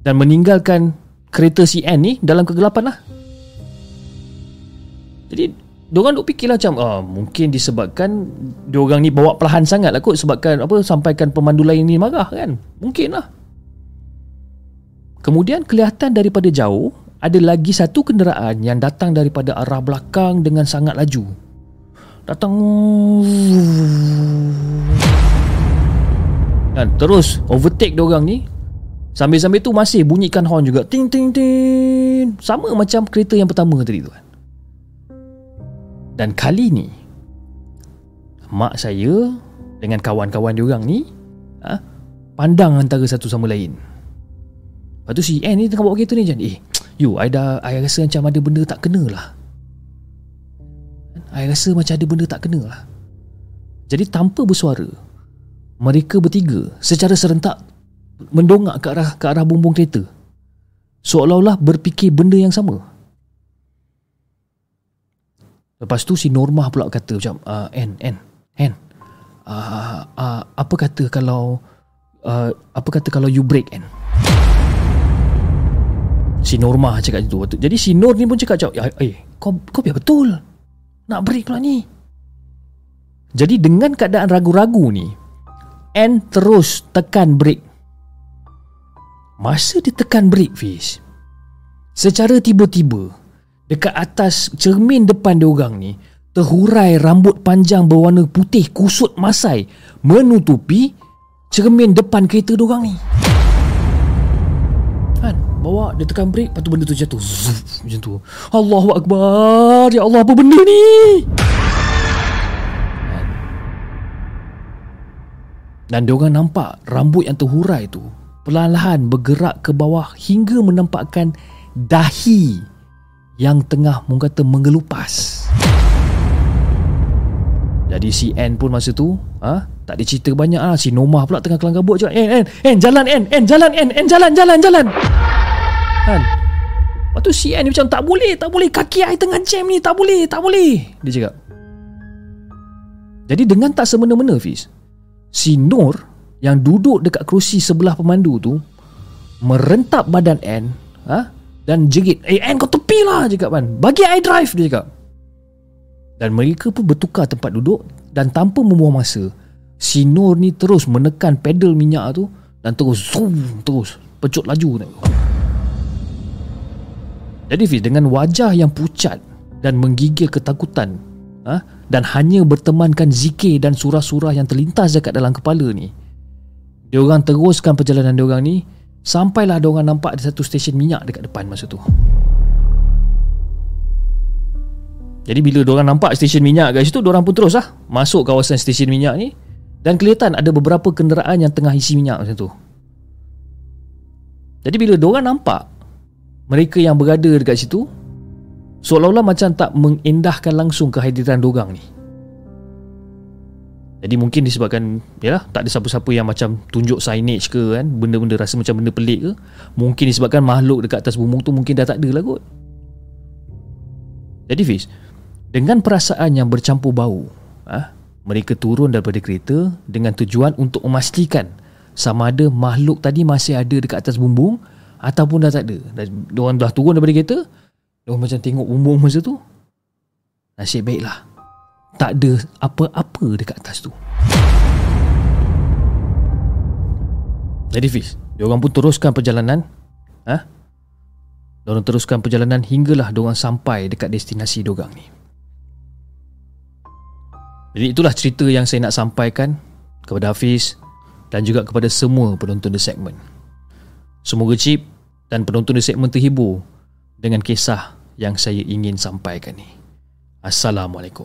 dan meninggalkan kereta si N ni dalam kegelapan lah jadi Diorang duk fikirlah macam ah, Mungkin disebabkan Diorang ni bawa perlahan sangat lah kot Sebabkan apa Sampaikan pemandu lain ni marah kan Mungkin lah Kemudian kelihatan daripada jauh ada lagi satu kenderaan yang datang daripada arah belakang dengan sangat laju. Datang dan terus overtake dia orang ni. Sambil-sambil tu masih bunyikan horn juga. Ting ting ting. Sama macam kereta yang pertama tadi tu kan. Dan kali ni mak saya dengan kawan-kawan dia orang ni ha, pandang antara satu sama lain. Lepas tu si N ni tengah bawa kereta ni macam Eh You I dah I rasa macam ada benda tak kena lah I rasa macam ada benda tak kena lah Jadi tanpa bersuara Mereka bertiga Secara serentak Mendongak ke arah ke arah bumbung kereta Seolah-olah berfikir benda yang sama Lepas tu si Normah pula kata macam uh, N, N, N uh, uh, Apa kata kalau uh, Apa kata kalau you break N Si Norma cakap itu waktu. Jadi si Nur ni pun cakap cakap, "Eh, kau kau biar betul. Nak break pula ni." Jadi dengan keadaan ragu-ragu ni, N terus tekan break. Masa dia tekan break, Fish, secara tiba-tiba, dekat atas cermin depan dia orang ni, terhurai rambut panjang berwarna putih kusut masai menutupi cermin depan kereta dia orang ni. Bawa dia tekan brake Lepas tu benda tu jatuh. Zuf, Macam tu. Allahu Akbar. Ya Allah apa benda ni? Dan dia orang nampak Rambut yang terhurai tu Perlahan-lahan bergerak ke bawah Hingga menampakkan Dahi Yang tengah Mungkin kata mengelupas. Jadi si N pun masa tu ha? Tak ada cerita banyak lah. Si Nomah pula tengah kelang kabut. Cakap N, N, N, jalan N, N, jalan N, N, jalan, jalan, jalan. Kan? Lepas tu si N macam tak boleh Tak boleh. Kaki I tengah jam ni. Tak boleh Tak boleh. Dia cakap. Jadi dengan tak semena-mena Fiz Si Nur Yang duduk dekat kerusi sebelah pemandu tu Merentap badan N ha? Dan jerit Eh N kau tepi lah Cakap kan Bagi I drive Dia cakap Dan mereka pun bertukar tempat duduk Dan tanpa membuang masa Si Nur ni terus menekan pedal minyak tu Dan terus Zoom Terus Pecut laju Jadi Fiz dengan wajah yang pucat dan menggigil ketakutan ha? dan hanya bertemankan zikir dan surah-surah yang terlintas dekat dalam kepala ni. Dia orang teruskan perjalanan dia orang ni sampailah dia orang nampak ada satu stesen minyak dekat depan masa tu. Jadi bila dia orang nampak stesen minyak kat situ, dia orang pun terus lah masuk kawasan stesen minyak ni dan kelihatan ada beberapa kenderaan yang tengah isi minyak macam tu. Jadi bila dia orang nampak mereka yang berada dekat situ seolah-olah macam tak mengindahkan langsung kehadiran dorang ni. Jadi mungkin disebabkan yalah tak ada siapa-siapa yang macam tunjuk signage ke kan benda-benda rasa macam benda pelik ke mungkin disebabkan makhluk dekat atas bumbung tu mungkin dah tak ada lah kot. Jadi Fiz dengan perasaan yang bercampur bau ha, mereka turun daripada kereta dengan tujuan untuk memastikan sama ada makhluk tadi masih ada dekat atas bumbung ataupun dah tak ada. Dan diorang dah turun daripada kereta dia macam tengok bumbung masa tu Nasib baiklah Tak ada apa-apa dekat atas tu Jadi Fiz Dia orang pun teruskan perjalanan ha? Dia orang teruskan perjalanan Hinggalah dia orang sampai Dekat destinasi dia orang ni Jadi itulah cerita yang saya nak sampaikan Kepada Hafiz Dan juga kepada semua penonton The Segment Semoga Chip dan penonton The Segment terhibur dengan kisah yang saya ingin sampaikan ni. Assalamualaikum.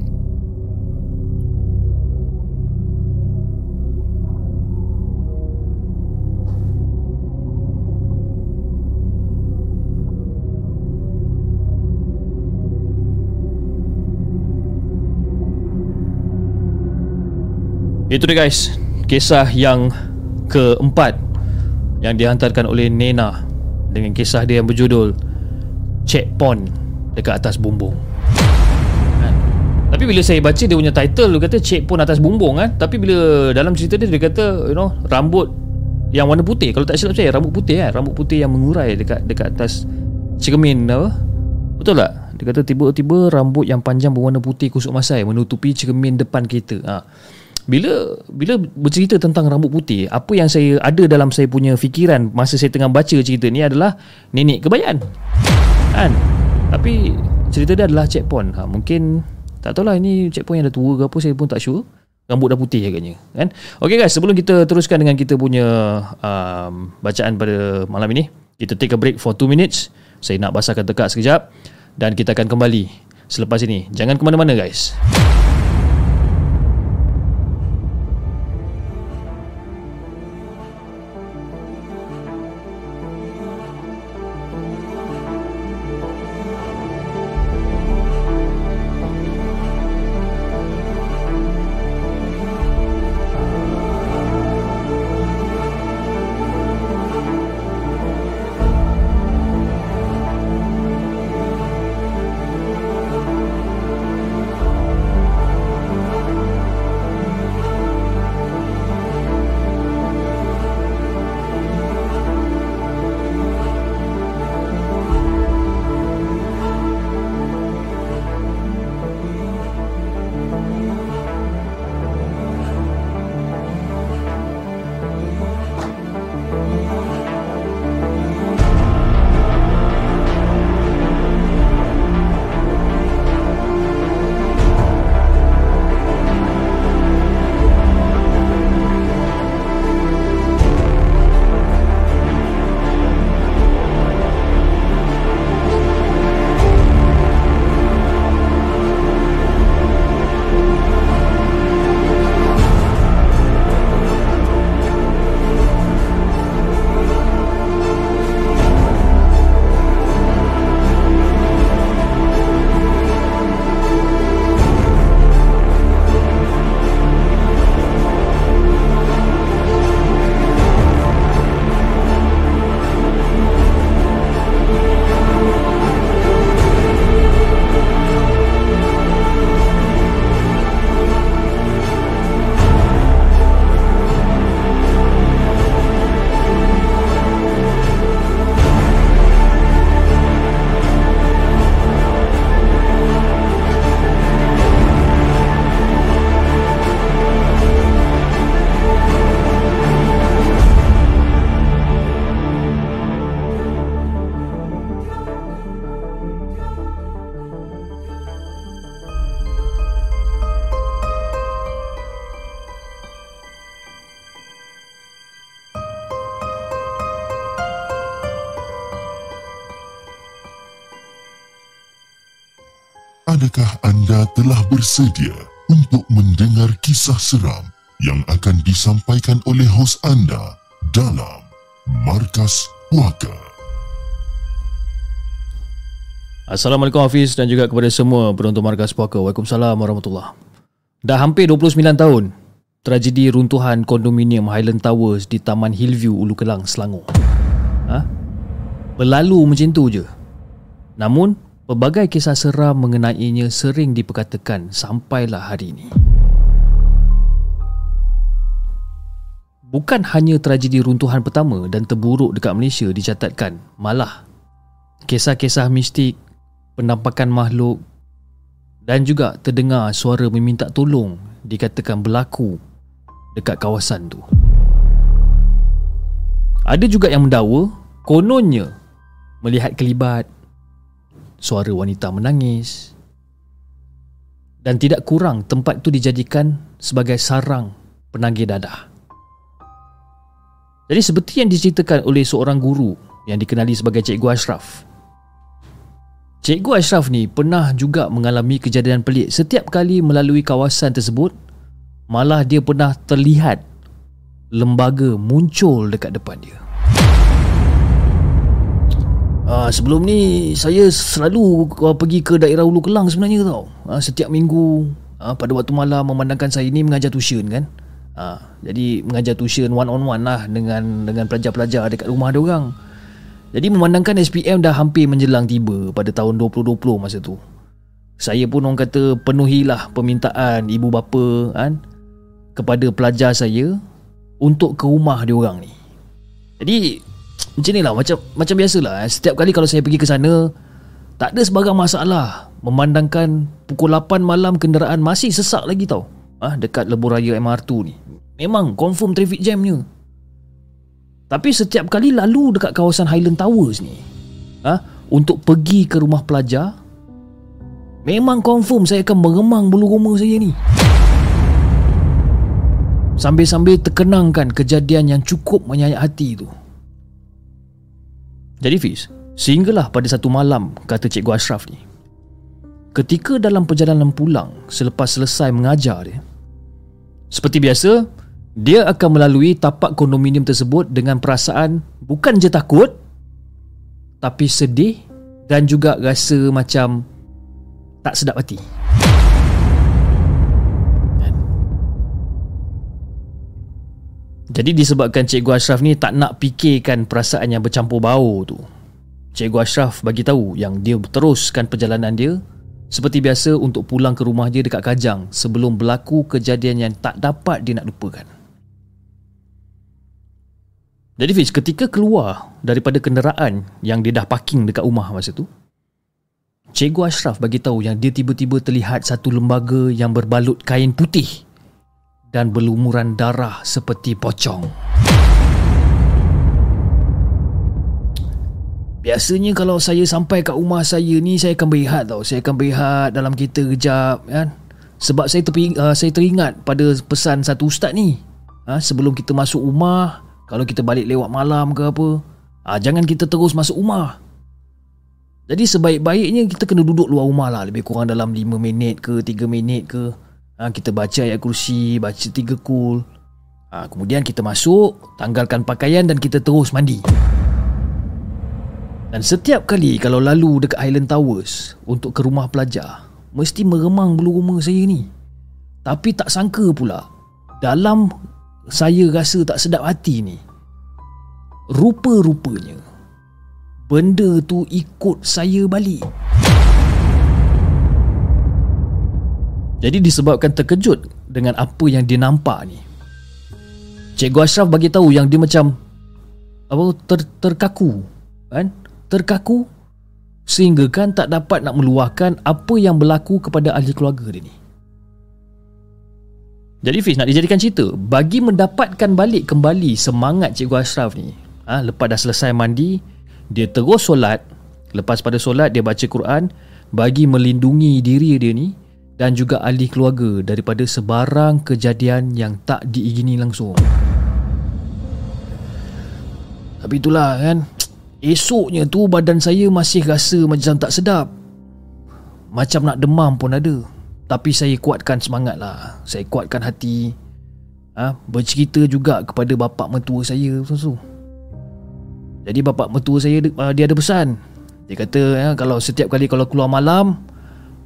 Itu dia guys. Kisah yang keempat Yang dihantarkan oleh Nena Dengan kisah dia yang berjudul Checkpoint Dekat atas bumbung. Kan? Tapi bila saya baca dia punya title Dia kata checkpoint atas bumbung kan? Tapi bila dalam cerita dia Dia kata you know Rambut yang warna putih. Kalau tak silap saya Rambut putih kan? Rambut putih yang mengurai Dekat dekat atas Cermin apa? Betul tak? Dia kata tiba-tiba rambut yang panjang berwarna putih kusuk masai menutupi cermin depan kereta. Ha bila bila bercerita tentang rambut putih apa yang saya ada dalam saya punya fikiran masa saya tengah baca cerita ni adalah nenek kebayan. Kan? Tapi cerita dia adalah checkpoint. Ha, mungkin tak tahulah ini checkpoint yang dah tua ke apa saya pun tak sure. Rambut dah putih agaknya kan? Ok guys sebelum kita teruskan dengan kita punya um, bacaan pada malam ini kita take a break for 2 minutes. Saya nak basahkan tekak sekejap dan kita akan kembali selepas ini. Jangan ke mana-mana guys telah bersedia untuk mendengar kisah seram yang akan disampaikan oleh hos anda dalam Markas Puaka? Assalamualaikum Hafiz dan juga kepada semua penonton Markas Puaka. Waalaikumsalam warahmatullahi Dah hampir 29 tahun tragedi runtuhan kondominium Highland Towers di Taman Hillview Ulu Kelang, Selangor. Ha? Berlalu macam tu je. Namun, pelbagai kisah seram mengenainya sering diperkatakan sampailah hari ini. Bukan hanya tragedi runtuhan pertama dan terburuk dekat Malaysia dicatatkan, malah kisah-kisah mistik, penampakan makhluk dan juga terdengar suara meminta tolong dikatakan berlaku dekat kawasan tu. Ada juga yang mendakwa kononnya melihat kelibat suara wanita menangis dan tidak kurang tempat itu dijadikan sebagai sarang penagih dadah. Jadi seperti yang diceritakan oleh seorang guru yang dikenali sebagai Cikgu Ashraf. Cikgu Ashraf ni pernah juga mengalami kejadian pelik setiap kali melalui kawasan tersebut malah dia pernah terlihat lembaga muncul dekat depan dia. Uh, sebelum ni saya selalu uh, pergi ke daerah Ulu Kelang sebenarnya tau. Uh, setiap minggu uh, pada waktu malam memandangkan saya ni mengajar tuition kan. Uh, jadi mengajar tuition one on one lah dengan dengan pelajar-pelajar dekat rumah dia orang. Jadi memandangkan SPM dah hampir menjelang tiba pada tahun 2020 masa tu. Saya pun orang kata penuhilah permintaan ibu bapa kan kepada pelajar saya untuk ke rumah dia orang ni. Jadi macam ni lah macam, macam biasalah eh. Setiap kali kalau saya pergi ke sana Tak ada sebarang masalah Memandangkan Pukul 8 malam Kenderaan masih sesak lagi tau ah Dekat lebuh raya MR2 ni Memang confirm traffic jamnya Tapi setiap kali lalu Dekat kawasan Highland Towers ni ah Untuk pergi ke rumah pelajar Memang confirm Saya akan meremang bulu roma saya ni Sambil-sambil terkenangkan kejadian yang cukup menyayat hati tu. Jadi Fiz, sehinggalah pada satu malam, kata Cikgu Ashraf ni. Ketika dalam perjalanan pulang selepas selesai mengajar dia, seperti biasa, dia akan melalui tapak kondominium tersebut dengan perasaan bukan je takut, tapi sedih dan juga rasa macam tak sedap hati. Jadi disebabkan Cikgu Ashraf ni tak nak fikirkan perasaan yang bercampur bau tu. Cikgu Ashraf bagi tahu yang dia teruskan perjalanan dia seperti biasa untuk pulang ke rumah dia dekat Kajang sebelum berlaku kejadian yang tak dapat dia nak lupakan. Jadi Fiz, ketika keluar daripada kenderaan yang dia dah parking dekat rumah masa tu, Cikgu Ashraf bagi tahu yang dia tiba-tiba terlihat satu lembaga yang berbalut kain putih dan berlumuran darah seperti pocong. Biasanya kalau saya sampai kat rumah saya ni saya akan berehat tau. Saya akan berehat dalam kereta kejap kan. Sebab saya terping, uh, saya teringat pada pesan satu ustaz ni. Ha, sebelum kita masuk rumah, kalau kita balik lewat malam ke apa, ha, jangan kita terus masuk rumah. Jadi sebaik-baiknya kita kena duduk luar rumah lah lebih kurang dalam 5 minit ke 3 minit ke ha, Kita baca ayat kursi Baca tiga kul. Ha, Kemudian kita masuk Tanggalkan pakaian Dan kita terus mandi. Dan setiap kali Kalau lalu dekat Highland Towers Untuk ke rumah pelajar Mesti meremang bulu rumah saya ni. Tapi tak sangka pula Dalam Saya rasa tak sedap hati ni Rupa-rupanya Benda tu ikut saya balik Jadi disebabkan terkejut dengan apa yang dia nampak ni. Cikgu Ashraf bagi tahu yang dia macam apa ter, terkaku, kan? Terkaku sehingga kan tak dapat nak meluahkan apa yang berlaku kepada ahli keluarga dia ni. Jadi Fiz nak dijadikan cerita Bagi mendapatkan balik kembali semangat Cikgu Ashraf ni ha, Lepas dah selesai mandi Dia terus solat Lepas pada solat dia baca Quran Bagi melindungi diri dia ni dan juga ahli keluarga daripada sebarang kejadian yang tak diingini langsung. Tapi itulah kan, esoknya tu badan saya masih rasa macam tak sedap. Macam nak demam pun ada. Tapi saya kuatkan semangat lah. Saya kuatkan hati. Ha, Bercerita juga kepada bapak mertua saya so, Jadi bapak mertua saya Dia ada pesan. Dia kata ya, Kalau setiap kali kalau keluar malam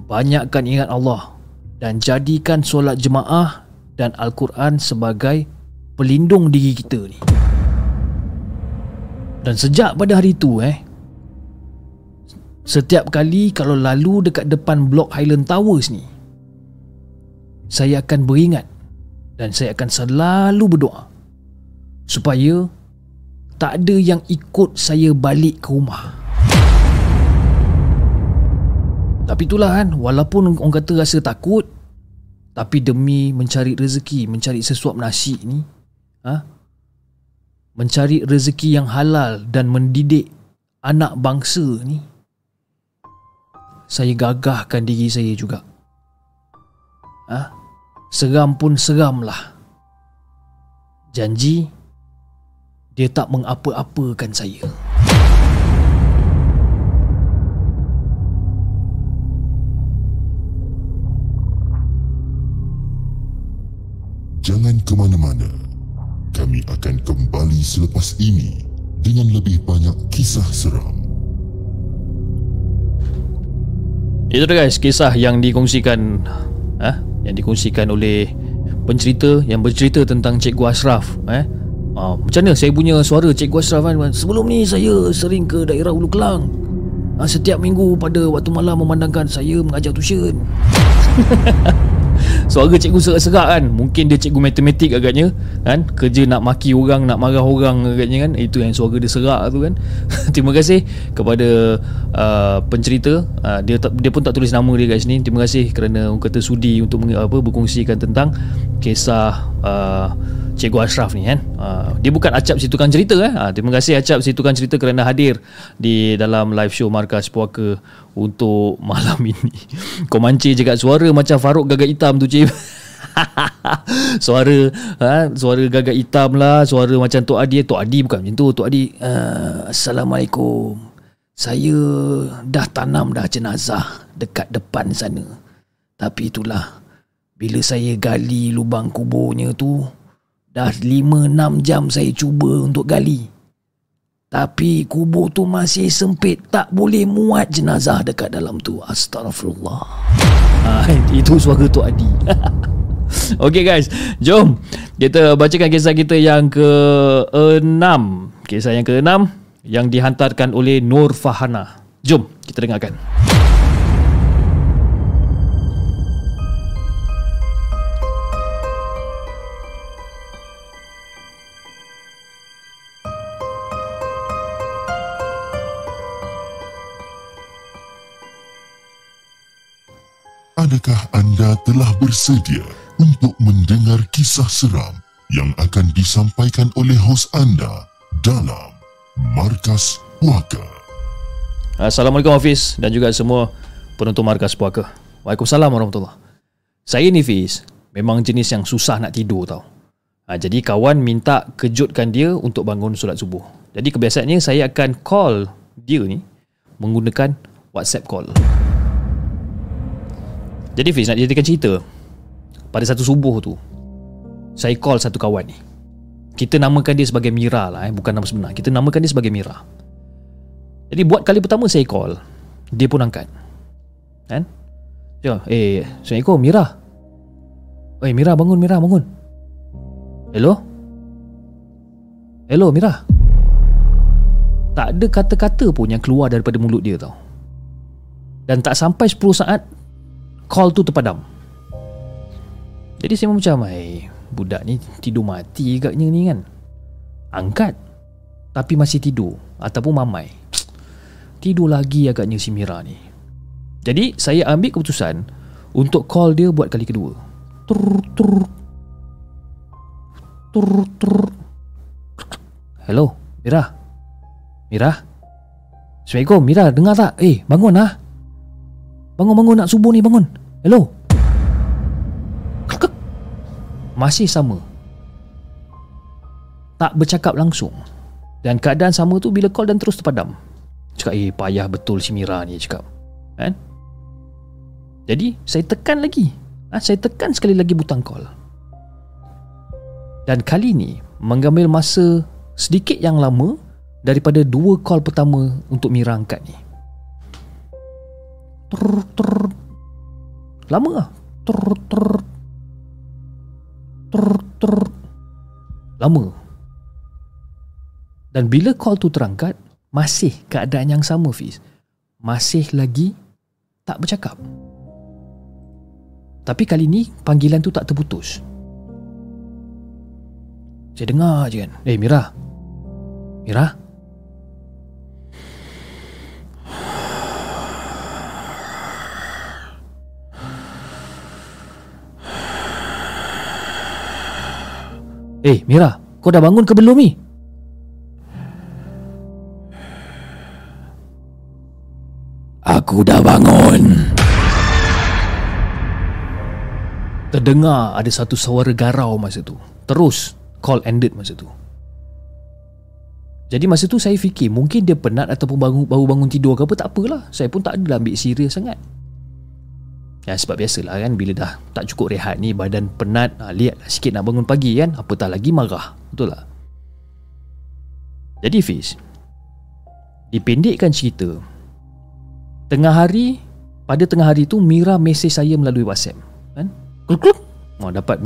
Banyakkan ingat Allah Dan jadikan solat jemaah Dan Al-Quran sebagai Pelindung diri kita ni. Dan sejak pada hari itu eh Setiap kali kalau lalu dekat depan blok Highland Towers ni Saya akan beringat Dan saya akan selalu berdoa Supaya Tak ada yang ikut saya balik ke rumah Tapi itulah kan Walaupun orang kata rasa takut Tapi demi mencari rezeki Mencari sesuap nasi ni ha? Mencari rezeki yang halal Dan mendidik Anak bangsa ni saya gagahkan diri saya juga. Ha? Seram pun seram lah. Janji, dia tak mengapa-apakan saya. Ke mana-mana. Kami akan kembali selepas ini dengan lebih banyak kisah seram. Itu dah guys Kisah yang dikongsikan eh, Yang dikongsikan oleh Pencerita Yang bercerita tentang Cikgu Ashraf eh. Ah, macam mana saya punya suara Cikgu Ashraf kan Sebelum ni saya sering ke daerah Ulu Kelang ah, Setiap minggu pada waktu malam memandangkan Saya mengajar tuition [laughs] Suara cikgu serak-serak kan? Mungkin dia cikgu matematik agaknya kan? Kerja nak maki orang Nak marah orang agaknya kan? Itu yang suara dia serak tu kan? [laughs] Terima kasih kepada uh, pencerita. Uh, dia tak, dia pun tak tulis nama dia guys ni Terima kasih kerana kata sudi Untuk apa berkongsikan tentang Kisah uh, Cikgu Ashraf ni kan? Uh, Dia bukan Acap si tukang cerita eh? uh, Terima kasih Acap si tukang cerita kerana hadir Di dalam live show Markas Puaka Untuk [laughs] malam ini. Kau mancing je kat suara macam Farouk gagak hitam tu cik. [laughs] Suara ha, Suara gagak hitam lah Suara macam Tok Adi. Tok Adi bukan macam tu Tok Adi. Uh, Assalamualaikum. Saya dah tanam dah jenazah Dekat depan sana. Tapi itulah Bila saya gali lubang kuburnya tu Dah 5-6 jam saya cuba untuk gali. Tapi kubur tu masih sempit. Tak boleh muat jenazah dekat dalam tu. Astagfirullah. Ha, itu suara tu Adi. [laughs] okay guys. Jom. Kita bacakan kisah kita yang ke-6. Kisah yang ke-6. Yang dihantarkan oleh Nur Fahana. Jom kita dengarkan. Adakah anda telah bersedia untuk mendengar kisah seram yang akan disampaikan oleh hos anda dalam Markas Puaka? Assalamualaikum Hafiz dan juga semua penonton Markas Puaka. Waalaikumsalam warahmatullahi Saya ni Fiz, memang jenis yang susah nak tidur tau. Ha, jadi kawan minta kejutkan dia untuk bangun solat subuh. Jadi kebiasaannya saya akan call dia ni menggunakan WhatsApp call. Jadi Fiz nak jadikan cerita. Pada satu subuh tu Saya call satu kawan ni. Kita namakan dia sebagai Mira lah eh. Bukan nama sebenar. Kita namakan dia sebagai Mira. Jadi buat kali pertama saya call Dia pun angkat. Kan? Ya, eh, Assalamualaikum Mira. Eh Mira bangun Mira bangun. Hello? Hello Mira. Tak ada kata-kata pun yang keluar daripada mulut dia tau. Dan tak sampai 10 saat call tu terpadam. Jadi saya macam eh budak ni tidur mati agaknya ni kan. Angkat tapi masih tidur ataupun mamai. [tsk] Tidur lagi agaknya si Mira ni. Jadi saya ambil keputusan untuk call dia buat kali kedua. Tur tur tur tur hello Mira? Mira? Assalamualaikum Mira dengar tak? Eh bangun lah Bangun-bangun nak subuh ni bangun. Hello. Masih sama. Tak bercakap langsung. Dan keadaan sama tu bila call dan terus terpadam. Cakap eh payah betul si Mira ni cakap. Kan? Jadi saya tekan lagi. Ha, Saya tekan sekali lagi butang call. Dan kali ni Mengambil masa sedikit yang lama Daripada dua call pertama Untuk Mira angkat ni ter, ter, Lama lah ter, ter, ter, ter, Lama Dan bila call tu terangkat Masih keadaan yang sama Fiz Masih lagi Tak bercakap tapi kali ni panggilan tu tak terputus. Saya dengar je kan. Eh Mira. Mira. Eh Mira, kau dah bangun ke belum ni? Aku dah bangun. Terdengar ada satu suara garau masa tu Terus call ended masa tu Jadi masa tu saya fikir Mungkin dia penat ataupun baru, baru bangun tidur ke apa Tak apalah Saya pun tak ada ambil serius sangat Ya sebab biasalah kan Bila dah tak cukup rehat ni Badan penat ha, Lihatlah sikit nak bangun pagi kan Apatah lagi marah. Betul lah Jadi Fiz Dipendekkan cerita Tengah hari Pada tengah hari tu Mira mesej saya melalui WhatsApp Kan? Kluk kluk oh, dapat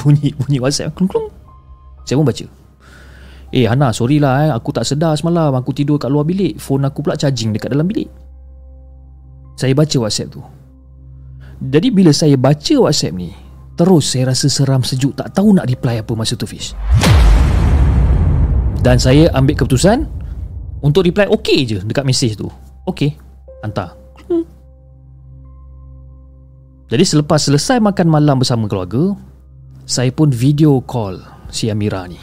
bunyi bunyi WhatsApp kluk kluk saya pun baca. Eh Hana sorry lah eh. aku tak sedar semalam. Aku tidur kat luar bilik. Phone aku pula charging dekat dalam bilik. Saya baca WhatsApp tu jadi bila saya baca WhatsApp ni terus saya rasa seram sejuk tak tahu nak reply apa masa tu Fish. Dan saya ambil keputusan untuk reply okey je dekat mesej tu. Okey hantar. Jadi selepas selesai makan malam bersama keluarga Saya pun video call si Amira ni.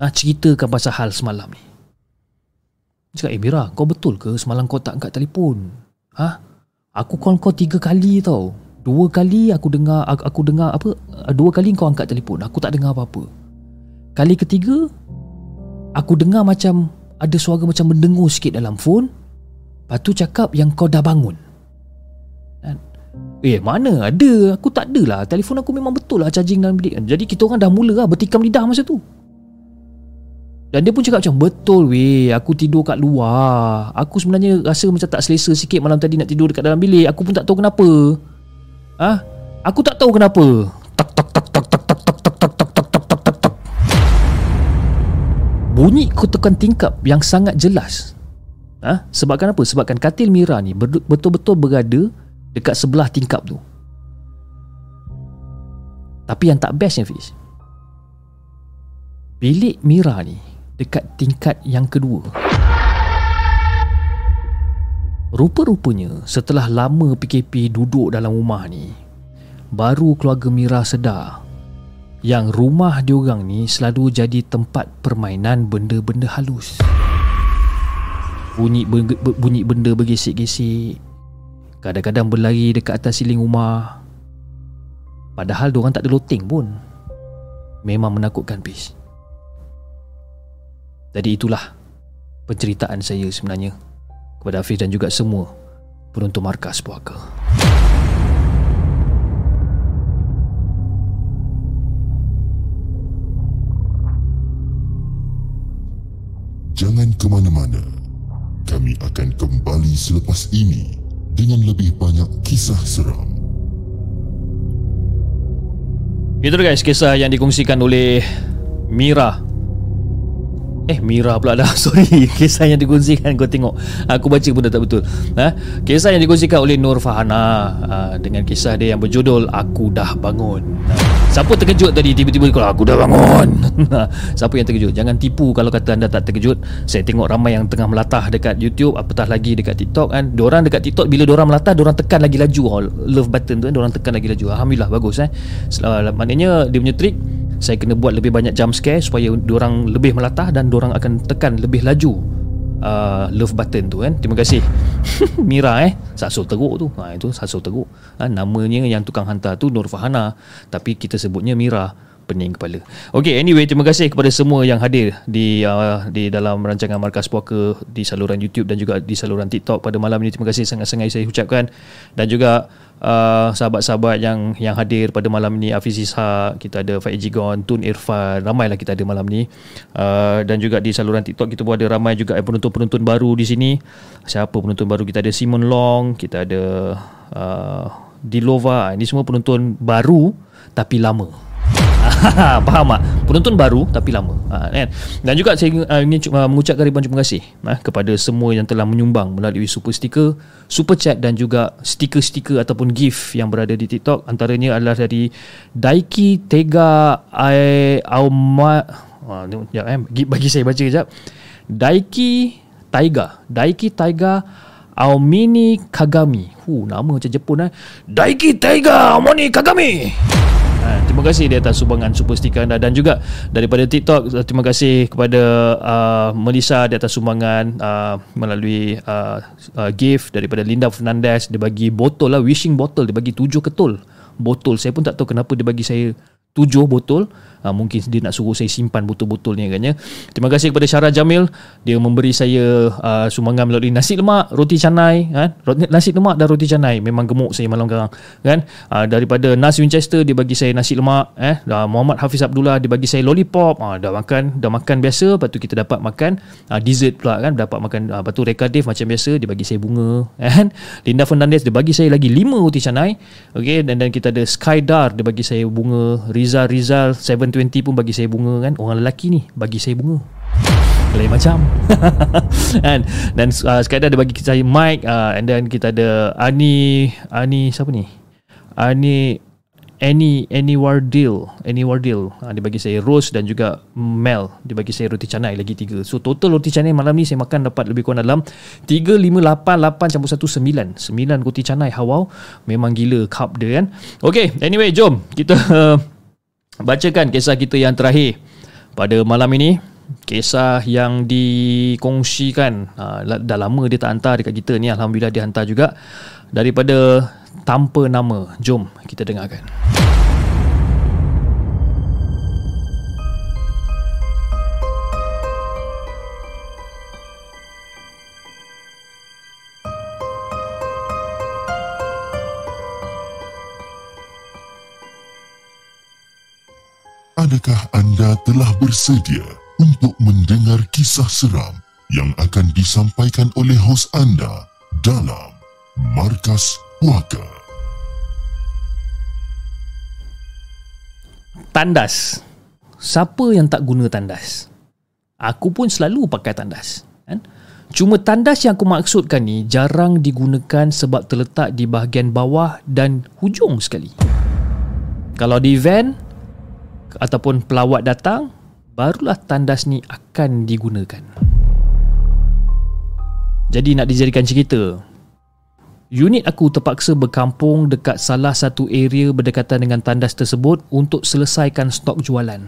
Ah, Ceritakan pasal hal semalam ni. Dia cakap, eh Mira kau betul ke? Semalam kau tak angkat telefon? Ha? Aku call kau tiga kali tau. Dua kali aku dengar aku, dengar apa? Dua kali kau angkat telefon. Aku tak dengar apa-apa. Kali ketiga Aku dengar macam Ada suara macam mendengur sikit dalam phone. Lepas tu cakap yang kau dah bangun. Eh mana ada? Aku tak ada lah Telefon aku memang betul lah Charging dalam bilik Jadi kita orang dah mula lah Bertikam lidah masa tu Dan dia pun cakap macam Betul weh Aku tidur kat luar Aku sebenarnya rasa macam tak selesa sikit Malam tadi nak tidur dekat dalam bilik Aku pun tak tahu kenapa Ah, ha? Aku tak tahu kenapa Tak tak tak tak tak tak tak tak tak tak tak tak tak tak tak Bunyi ketukan tingkap yang sangat jelas Ah, ha? Sebabkan apa? Sebabkan katil Mira ni betul-betul berada dekat sebelah tingkap tu. Tapi yang tak bestnya Fiz Bilik Mira ni Dekat tingkat yang kedua. Rupa-rupanya Setelah lama PKP duduk dalam rumah ni Baru keluarga Mira sedar Yang rumah diorang ni Selalu jadi tempat permainan benda-benda halus. Bunyi, bunyi benda bergesek-gesek Kadang-kadang berlari dekat atas siling rumah. Padahal diorang tak ada loteng pun. Memang menakutkan bis Jadi itulah Penceritaan saya sebenarnya Kepada Hafiz dan juga semua Penonton markas puaka. Jangan ke mana-mana. Kami akan kembali selepas ini dengan lebih banyak kisah seram. Itu guys kisah yang dikongsikan oleh Mira Eh Mira pula dah. [laughs] Sorry Kisah yang dikongsikan Kau tengok. Aku baca pun dah tak betul. Ha? Kisah yang dikongsikan oleh Nur Fahana ha, Dengan kisah dia yang berjudul Aku dah bangun. Ha. Siapa terkejut tadi? Tiba-tiba kalau aku dah bangun. [laughs] Siapa yang terkejut? Jangan tipu kalau kata anda tak terkejut. Saya tengok ramai yang tengah melatah dekat YouTube Apatah lagi dekat TikTok kan. Diorang dekat TikTok bila diorang melatah Diorang tekan lagi laju. Oh, Love button tu kan Diorang tekan lagi laju. Alhamdulillah bagus eh. Maknanya dia punya trik Saya kena buat lebih banyak jump scare Supaya diorang lebih melatah Dan diorang akan tekan lebih laju uh, love button tu kan? Terima kasih. [laughs] Mira eh? Sasul teruk tu. Ha, itu sasul teruk. Ha, namanya yang tukang hantar tu Nur Fahana. Tapi kita sebutnya Mira pening kepala. Okay, anyway, terima kasih kepada semua yang hadir di uh, di dalam rancangan Markas Puaka di saluran YouTube dan juga di saluran TikTok pada malam ini. Terima kasih sangat-sangat saya ucapkan. Dan juga uh, sahabat-sahabat yang yang hadir pada malam ini Hafiz Ishak, kita ada Faiz Jigon, Tun Irfan, ramailah kita ada malam ni. Uh, dan juga di saluran TikTok kita pun ada ramai juga penonton-penonton baru di sini. Siapa penonton baru? Kita ada Simon Long, kita ada uh, Dilova. Ini semua penonton baru tapi lama. [laughs] Faham tak? Penonton baru tapi lama ha, kan? Dan juga saya uh, ingin uh, mengucapkan ribuan terima kasih uh, kepada semua yang telah menyumbang melalui super sticker, super chat dan juga stiker-stiker ataupun gift yang berada di TikTok. Antaranya adalah dari Daiki Tega Ai Auma uh, ya, eh, bagi saya baca kejap. Daiki Taiga Daiki Taiga Aomini Kagami Hu, nama macam Jepun eh. Daiki Taiga Aomini Kagami Ha, terima kasih di atas sumbangan super stiker anda. Dan juga daripada TikTok uh, terima kasih kepada uh, Melissa di atas sumbangan uh, melalui uh, uh, gift daripada Linda Fernandez. Dia bagi botol lah wishing bottle dia bagi tujuh ketul botol. Saya pun tak tahu kenapa dia bagi saya tujuh botol uh, mungkin dia nak suruh saya simpan botol-botolnya ni agaknya Terima kasih kepada Syara Jamil dia memberi saya uh, sumbangan melalui nasi lemak, roti canai kan. Roti nasi lemak dan roti canai memang gemuk saya malam sekarang kan. Uh, daripada Nas Winchester dia bagi saya nasi lemak eh. Uh, Muhammad Hafiz Abdullah dia bagi saya lollipop. Uh, dah makan dah makan biasa lepas tu kita dapat makan uh, dessert pula kan dapat makan uh, lepas tu Rekadif macam biasa dia bagi saya bunga [laughs] kan. Linda Fernandez dia bagi saya lagi 5 roti canai. okay? dan dan kita ada Skydar dia bagi saya bunga Rizal Rizal 20 pun bagi saya bunga kan. Orang lelaki ni bagi saya bunga. Lain macam. [laughs] Kan? Dan uh, sekadar dia bagi saya mic uh, and then kita ada Ani Ani siapa ni? Ani Any Any Wardil Any Wardil. Ha, Dia bagi saya Rose dan juga Mel. Dia bagi saya roti canai lagi tiga. So total roti canai malam ni saya makan dapat lebih kurang dalam 3, 5, 8, 8, campur 1, 9 9 roti canai. Hawau. Memang gila cup dia kan. Okay anyway jom. Kita uh, [laughs] bacakan kisah kita yang terakhir. Pada malam ini kisah yang dikongsikan uh, dah lama dia tak hantar dekat kita ni alhamdulillah dia hantar juga daripada tanpa nama. Jom kita dengarkan Adakah anda telah bersedia untuk mendengar kisah seram yang akan disampaikan oleh hos anda dalam Markas Puaka? Tandas. Siapa yang tak guna tandas? Aku pun selalu pakai tandas. Kan? Cuma tandas yang aku maksudkan ni jarang digunakan sebab terletak di bahagian bawah dan hujung sekali. Kalau di van, ataupun pelawat datang, barulah tandas ni akan digunakan. Jadi nak dijadikan cerita, unit aku terpaksa berkampung dekat salah satu area berdekatan dengan tandas tersebut untuk selesaikan stok jualan.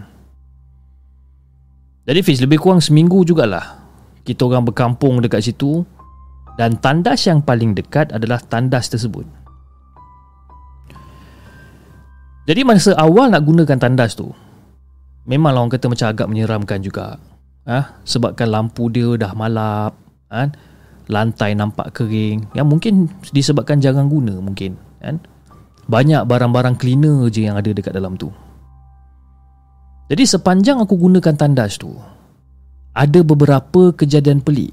Jadi Fiz, lebih kurang seminggu jugalah kita orang berkampung dekat situ dan tandas yang paling dekat adalah tandas tersebut. Jadi masa awal nak gunakan tandas tu Memang orang kata macam agak menyeramkan juga ha? Sebabkan lampu dia dah malap ha? Lantai nampak kering Yang mungkin disebabkan jarang guna mungkin kan? Banyak barang-barang cleaner je yang ada dekat dalam tu Jadi sepanjang aku gunakan tandas tu Ada beberapa kejadian pelik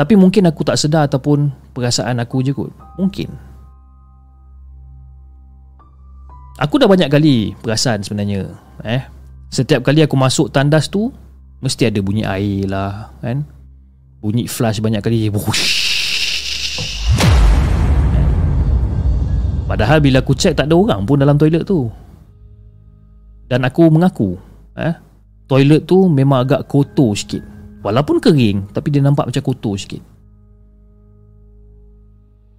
Tapi mungkin aku tak sedar ataupun perasaan aku je kot Mungkin Aku dah banyak kali perasan sebenarnya eh Setiap kali aku masuk tandas tu Mesti ada bunyi air lah kan Bunyi flash banyak kali Wush. Eh? Padahal bila aku cek tak ada orang pun dalam toilet tu Dan aku mengaku eh, Toilet tu memang agak kotor sikit Walaupun kering Tapi dia nampak macam kotor sikit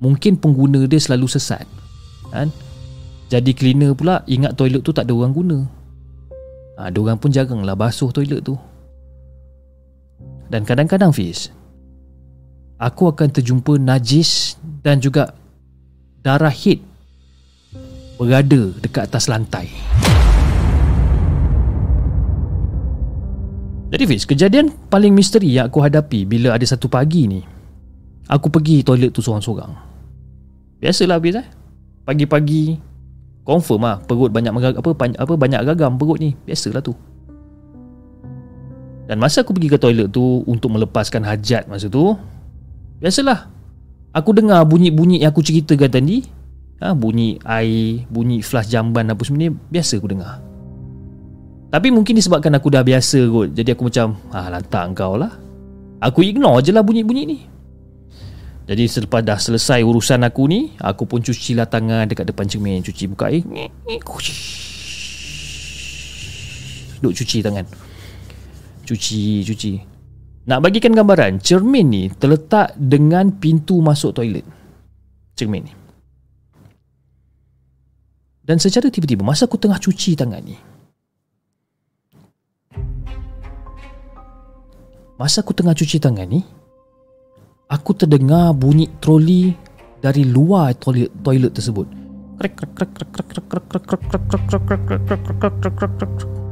Mungkin pengguna dia selalu sesat kan? Jadi cleaner pula ingat toilet tu tak ada orang guna. Ha, orang pun jaranglah basuh toilet tu. Dan kadang-kadang Fiz, aku akan terjumpa najis dan juga darah hit berada dekat atas lantai. Jadi Fiz Kejadian paling misteri yang aku hadapi Bila ada satu pagi ni Aku pergi toilet tu seorang-seorang Biasalah Fiz eh Pagi-pagi Confirm lah Perut banyak megag, apa, apa banyak gagam perut ni. Biasalah tu. Dan masa aku pergi ke toilet tu Untuk melepaskan hajat masa tu Biasalah. Aku dengar bunyi-bunyi yang aku ceritakan tadi. Ha, Bunyi air Bunyi flash jamban apa semua ni Biasa aku dengar. Tapi mungkin disebabkan aku dah biasa kot. Jadi aku macam Ah lantak kau lah. Aku ignore je lah bunyi-bunyi ni Jadi selepas dah selesai urusan aku ni Aku pun cuci lah tangan dekat depan cermin. Cuci buka air Duk cuci tangan. Cuci, cuci. Nak bagikan gambaran Cermin ni terletak dengan pintu masuk toilet. Cermin ni. Dan secara tiba-tiba Masa aku tengah cuci tangan ni Masa aku tengah cuci tangan ni Aku terdengar bunyi troli Dari luar toilet, toilet tersebut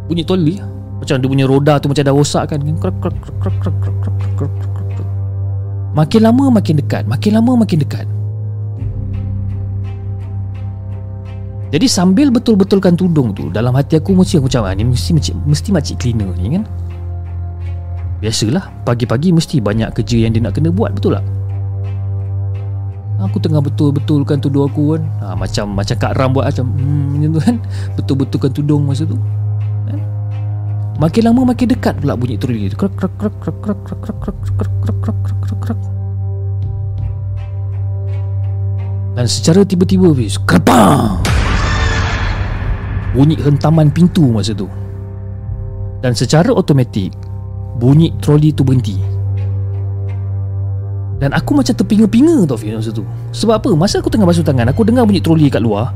Bunyi troli Macam dia punya roda tu macam dah rosak kan Makin lama makin dekat Makin lama makin dekat Jadi sambil betul-betulkan tudung tu Dalam hati aku mesti aku macam ni mesti, mesti, mesti makcik cleaner ni kan Biasalah Pagi-pagi mesti banyak kerja yang dia nak kena buat Betul tak? Aku tengah betul-betulkan tudung aku kan ha, Macam macam Kak Ram buat macam hmm, macam tu kan Betul-betulkan tudung masa tu kan? Makin lama makin dekat pula bunyi troli tu Krak krak krak krak krak krak krak krak krak krak krak krak krak krak Dan secara tiba-tiba bis Kerpang Bunyi hentaman pintu masa tu Dan secara automatik Bunyi troli tu berhenti. Dan aku macam terpinga-pinga tau Fiz masa tu. Sebab apa? Masa aku tengah basuh tangan Aku dengar bunyi troli kat luar.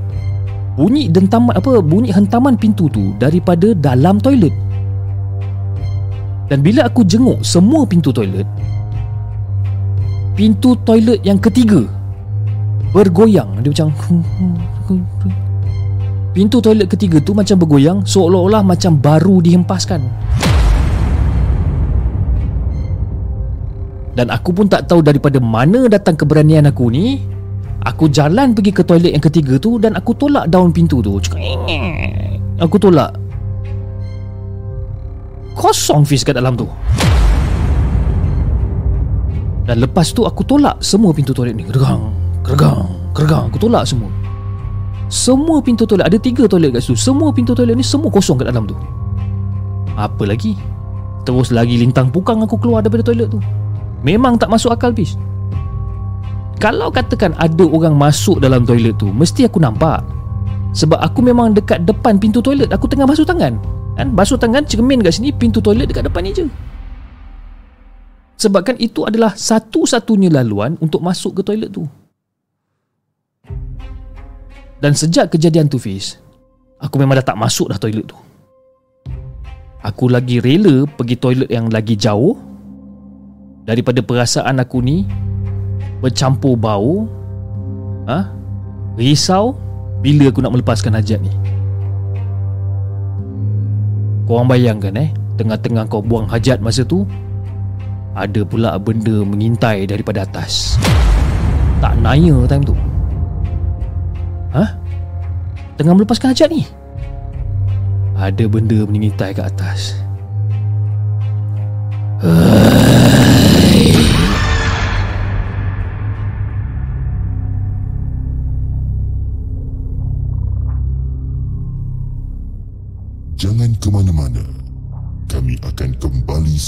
Bunyi dentaman apa bunyi hentaman pintu tu daripada dalam toilet. Dan bila aku jenguk semua pintu toilet Pintu toilet yang ketiga Bergoyang. Dia macam [laughs] Pintu toilet ketiga tu macam bergoyang Seolah-olah macam baru dihempaskan Dan aku pun tak tahu daripada mana datang keberanian aku ni Aku jalan pergi ke toilet yang ketiga tu Dan aku tolak daun pintu tu. Aku tolak. Kosong fish kat dalam tu. Dan lepas tu aku tolak semua pintu toilet ni. Kergang Kergang Kergang Aku tolak semua. Semua pintu toilet Ada tiga toilet kat situ. Semua pintu toilet ni semua kosong kat dalam tu. Apa lagi? Terus lagi lintang pukang aku keluar daripada toilet tu Memang tak masuk akal bis Kalau katakan ada orang masuk dalam toilet tu Mesti aku nampak. Sebab aku memang dekat depan pintu toilet Aku tengah basuh tangan. Kan? Basuh tangan cermin kat sini Pintu toilet dekat depan ni je. Sebabkan itu adalah satu-satunya laluan Untuk masuk ke toilet tu. Dan sejak kejadian tu Fiz Aku memang dah tak masuk dah toilet tu. Aku lagi rela pergi toilet yang lagi jauh daripada perasaan aku ni bercampur bau ha? risau bila aku nak melepaskan hajat ni. Korang bayangkan eh? Tengah-tengah kau buang hajat masa tu ada pula benda mengintai daripada atas. Tak naya time tu. Ha? tengah melepaskan hajat ni? Ada benda mengintai kat atas. Jangan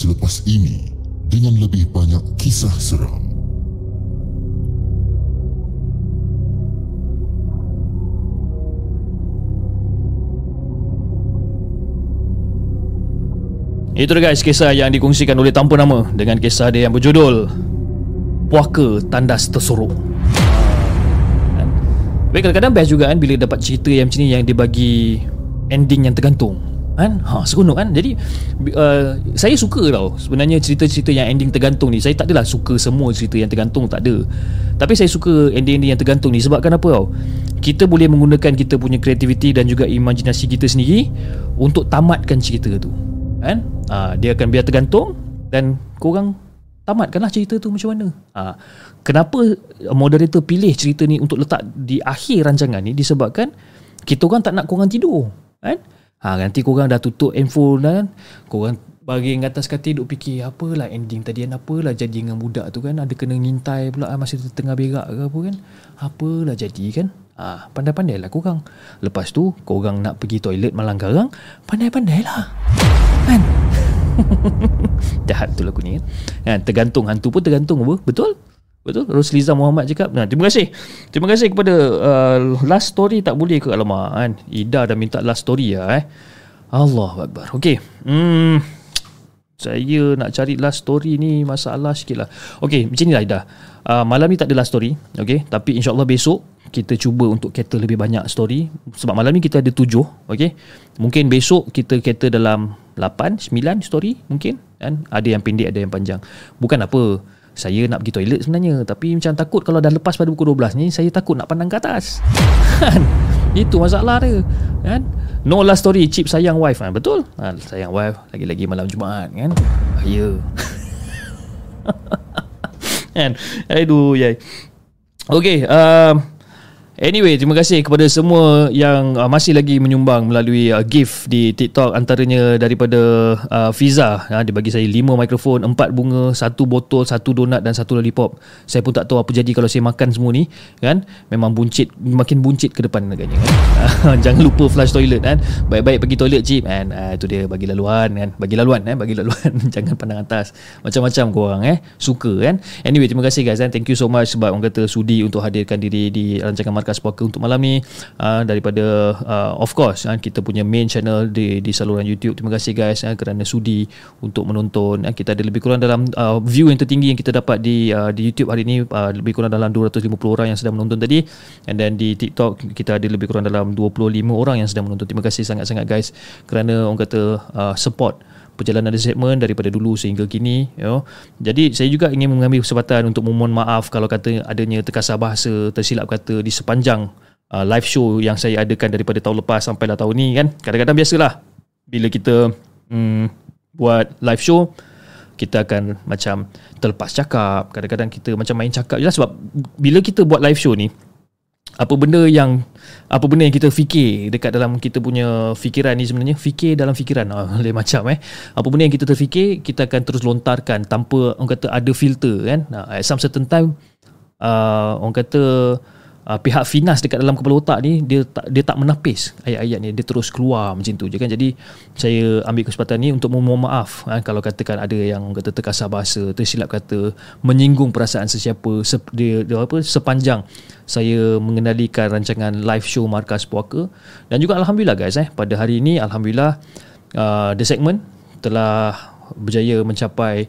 selepas ini dengan lebih banyak kisah seram. Itu dia guys kisah yang dikongsikan oleh tanpa nama Dengan kisah dia yang berjudul Puaka Tandas kan? Baik kadang-kadang best juga kan Bila dapat cerita yang macam ni Yang dia bagi ending yang tergantung kan? Ha seronok kan? Jadi uh, saya suka tau sebenarnya cerita-cerita yang ending tergantung ni. Saya tak adalah suka semua cerita yang tergantung tak ada. Tapi saya suka ending-ending yang tergantung ni. Sebabkan apa tau? Kita boleh menggunakan kita punya kreativiti dan juga imajinasi kita sendiri untuk tamatkan cerita tu. Kan? Uh, dia akan biar tergantung dan korang tamatkanlah cerita tu macam mana. Uh, kenapa moderator pilih cerita ni untuk letak di akhir rancangan ni? Disebabkan kita orang tak nak korang tidur kan ha, nanti korang dah tutup handphone kan? Korang bagi atas katil duk fikir apalah ending tadi kan? Apalah jadi dengan budak tu kan? Ada kena ngintai pula kan, masa tengah berak ke apa kan? Apalah jadi kan? Ha, pandai-pandai lah korang. Lepas tu korang nak pergi toilet malam garang pandai-pandai lah kan? [laughs] Jahat tu lagu ni kan? kan tergantung hantu pun tergantung apa? Betul Betul? Rosliza Muhammad cakap. Nah, terima kasih. Terima kasih kepada uh, last story tak boleh ke alamak kan. Ida dah minta last story ya eh. Allah Akbar. Okey. Hmm, saya nak cari last story ni masalah sikit lah ok macam ni lah Ida uh, malam ni tak ada last story ok tapi insyaAllah besok kita cuba untuk cater lebih banyak story sebab malam ni kita ada tujuh ok mungkin besok kita cater dalam lapan, sembilan story mungkin kan ada yang pendek ada yang panjang bukan apa saya nak pergi toilet sebenarnya tapi macam takut kalau dah lepas pada pukul 12 ni saya takut nak pandang ke atas. [laughs] Kan? Itu masalah dia kan? No last story chip sayang wife. Kan betul? Ha, sayang wife lagi-lagi malam Jumaat kan? Bahaya. [laughs] Kan? Aduh yai. Okay, um, Anyway, terima kasih kepada semua yang uh, masih lagi menyumbang melalui uh, gift di TikTok antaranya daripada uh, Fiza. Ha, dia bagi saya 5 mikrofon, 4 bunga, 1 botol, 1 donat dan 1 lollipop. Saya pun tak tahu apa jadi kalau saya makan semua ni. kan? Memang buncit, makin buncit ke depan agaknya. Kan? [laughs] Jangan lupa flush toilet. kan? Baik-baik pergi toilet, Cip. And, uh, itu dia bagi laluan. Kan? Bagi laluan. Eh? Bagi laluan. [laughs] Jangan pandang atas. Macam-macam korang. Eh? Suka. kan? Anyway, terima kasih guys. Eh? Thank you so much sebab orang kata sudi untuk hadirkan diri di rancangan markas puaka untuk malam ni. Uh, daripada uh, of course uh, kita punya main channel di di saluran YouTube. Terima kasih guys uh, kerana sudi untuk menonton. Uh, kita ada lebih kurang dalam uh, view yang tertinggi yang kita dapat di uh, di YouTube hari ini uh, lebih kurang dalam 250 orang yang sedang menonton tadi. And then di TikTok kita ada lebih kurang dalam 25 orang yang sedang menonton. Terima kasih sangat-sangat guys kerana orang kata uh, support perjalanan segmen daripada dulu sehingga kini you know. jadi saya juga ingin mengambil kesempatan untuk memohon maaf kalau kata adanya terkasar bahasa tersilap kata di sepanjang uh, live show yang saya adakan daripada tahun lepas sampai lah tahun ni kan kadang-kadang biasalah bila kita hmm, buat live show kita akan macam terlepas cakap kadang-kadang kita macam main cakap je lah sebab bila kita buat live show ni apa benda yang apa benda yang kita fikir dekat dalam kita punya fikiran ni sebenarnya? Fikir dalam fikiran. Ah lain macam eh. Apa benda yang kita terfikir kita akan terus lontarkan tanpa orang kata ada filter kan? At some certain time uh, orang kata uh, pihak Finas dekat dalam kepala otak ni dia tak dia tak menapis ayat-ayat ni. Dia terus keluar macam tu je kan. Jadi saya ambil kesempatan ni untuk memohon maaf uh, kalau katakan ada yang kata terkasar bahasa tersilap kata menyinggung perasaan sesiapa se, dia, dia apa sepanjang saya mengendalikan rancangan live show Markas Puaka. Dan juga alhamdulillah guys eh pada hari ini alhamdulillah uh, the segment telah berjaya mencapai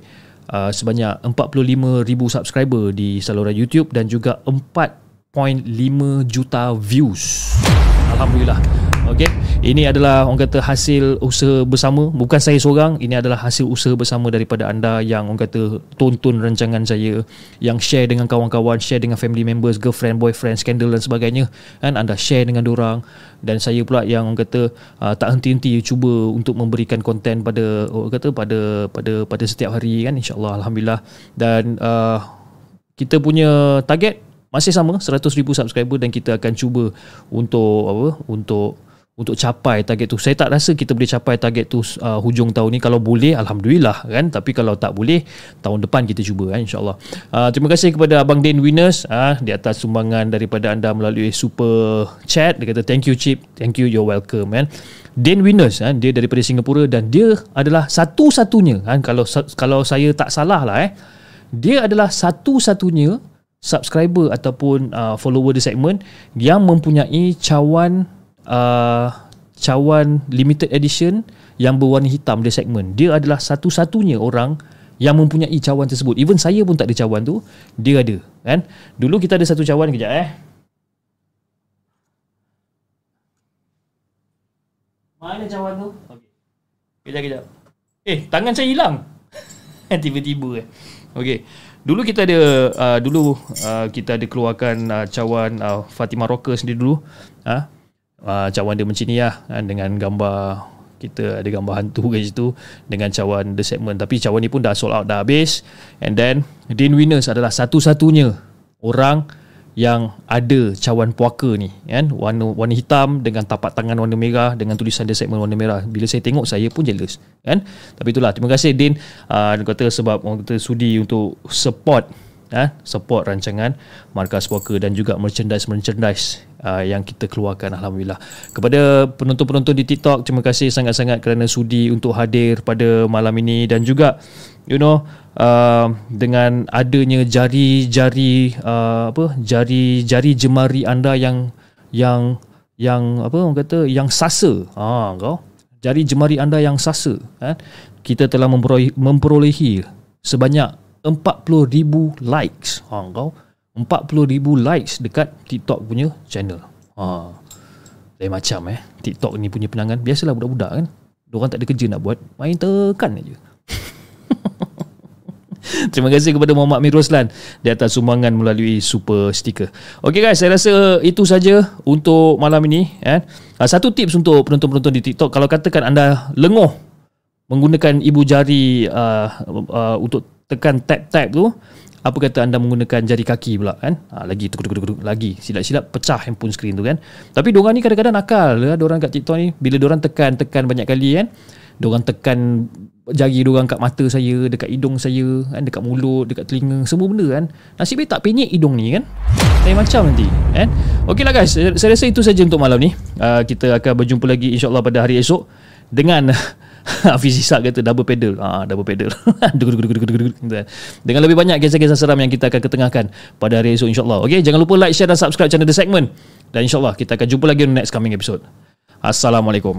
uh, sebanyak 45,000 subscriber di saluran YouTube dan juga 1.5 juta views. Alhamdulillah. Okey. Ini adalah orang kata hasil usaha bersama, bukan saya seorang, ini adalah hasil usaha bersama daripada anda yang orang kata tonton rancangan saya, yang share dengan kawan-kawan, share dengan family members, girlfriend, boyfriend, skandal dan sebagainya. Kan anda share dengan orang dan saya pula yang orang kata uh, tak henti-henti cuba untuk memberikan konten pada orang kata pada pada pada setiap hari kan insyaallah alhamdulillah dan uh, kita punya target masih sama 100,000 subscriber dan kita akan cuba untuk apa untuk untuk capai target tu. Saya tak rasa kita boleh capai target tu uh, hujung tahun ni. Kalau boleh alhamdulillah kan? Tapi kalau tak boleh tahun depan kita cuba kan insyaallah. Uh, terima kasih kepada abang Dan Winners uh, di atas sumbangan daripada anda melalui super chat. Dia kata thank you chip. Thank you. You're welcome man. Dan Winners kan dia daripada Singapura dan dia adalah satu-satunya kan? Kalau kalau saya tak salah lah eh. Dia adalah satu-satunya subscriber ataupun uh, follower di segmen yang mempunyai cawan uh, cawan limited edition yang berwarna hitam di segmen. Dia adalah satu-satunya orang yang mempunyai cawan tersebut. Even saya pun tak ada cawan tu, dia ada, kan? Dulu kita ada satu cawan kejap eh. Mana cawan tu? Okey. Kejap kejap. Eh, tangan saya hilang. [laughs] Tiba-tiba eh. Okey. Dulu kita ada uh, dulu uh, kita ada keluarkan uh, cawan uh, Fatima Rocker sendiri dulu. Ha? Uh, cawan dia macam ni lah kan, dengan gambar kita ada gambar hantu kat situ dengan cawan The Segment tapi cawan ni pun dah sold out dah habis and then Dean Winners adalah satu-satunya orang yang ada cawan puaka ni kan? Warna warna hitam dengan tapak tangan warna merah dengan tulisan The Segment warna merah. Bila saya tengok saya pun jealous kan? Tapi itulah terima kasih Din. Uh, kata sebab orang kata sudi untuk support ha, support rancangan Markas Puaka dan juga merchandise-merchandise uh, yang kita keluarkan Alhamdulillah. Kepada penonton-penonton di TikTok, terima kasih sangat-sangat kerana sudi untuk hadir pada malam ini dan juga you know uh, dengan adanya jari-jari uh, apa jari-jari jemari anda yang yang yang apa orang kata yang sasa ha kau jari jemari anda yang sasa kan kita telah memperolehi, sebanyak 40,000 likes. Ha kau 40,000 likes dekat TikTok punya channel. Ha. Lain macam eh. TikTok ni punya penangan biasalah budak-budak kan. Diorang tak ada kerja nak buat, main tekan aja. [laughs] Terima kasih kepada Muhammad Amir Roslan di atas sumbangan melalui super sticker. Okey guys, saya rasa itu saja untuk malam ini. Eh. Satu tips untuk penonton-penonton di TikTok. Kalau katakan anda lenguh menggunakan ibu jari uh, uh, untuk tekan tap-tap tu apa kata anda menggunakan jari kaki pula kan ha, lagi tuk, tuk, tuk, tuk, lagi silap-silap pecah handphone screen tu kan tapi diorang ni kadang-kadang nakal ya, diorang kat TikTok ni bila diorang tekan-tekan banyak kali kan diorang tekan jari diorang kat mata saya dekat hidung saya kan dekat mulut dekat telinga semua benda kan. Nasib baik tak penyek hidung ni kan. Lain macam nanti kan. Ok lah guys. Saya rasa itu saja untuk malam ni. Uh, kita akan berjumpa lagi insyaAllah pada hari esok dengan [laughs] Hafiz Isak kata double pedal. Ah double pedal. Dengan lebih banyak kisah-kisah seram yang kita akan ketengahkan pada hari esok insyaAllah. Ok jangan lupa like share dan subscribe channel The Segment. Dan insyaAllah kita akan jumpa lagi di next coming episode. Assalamualaikum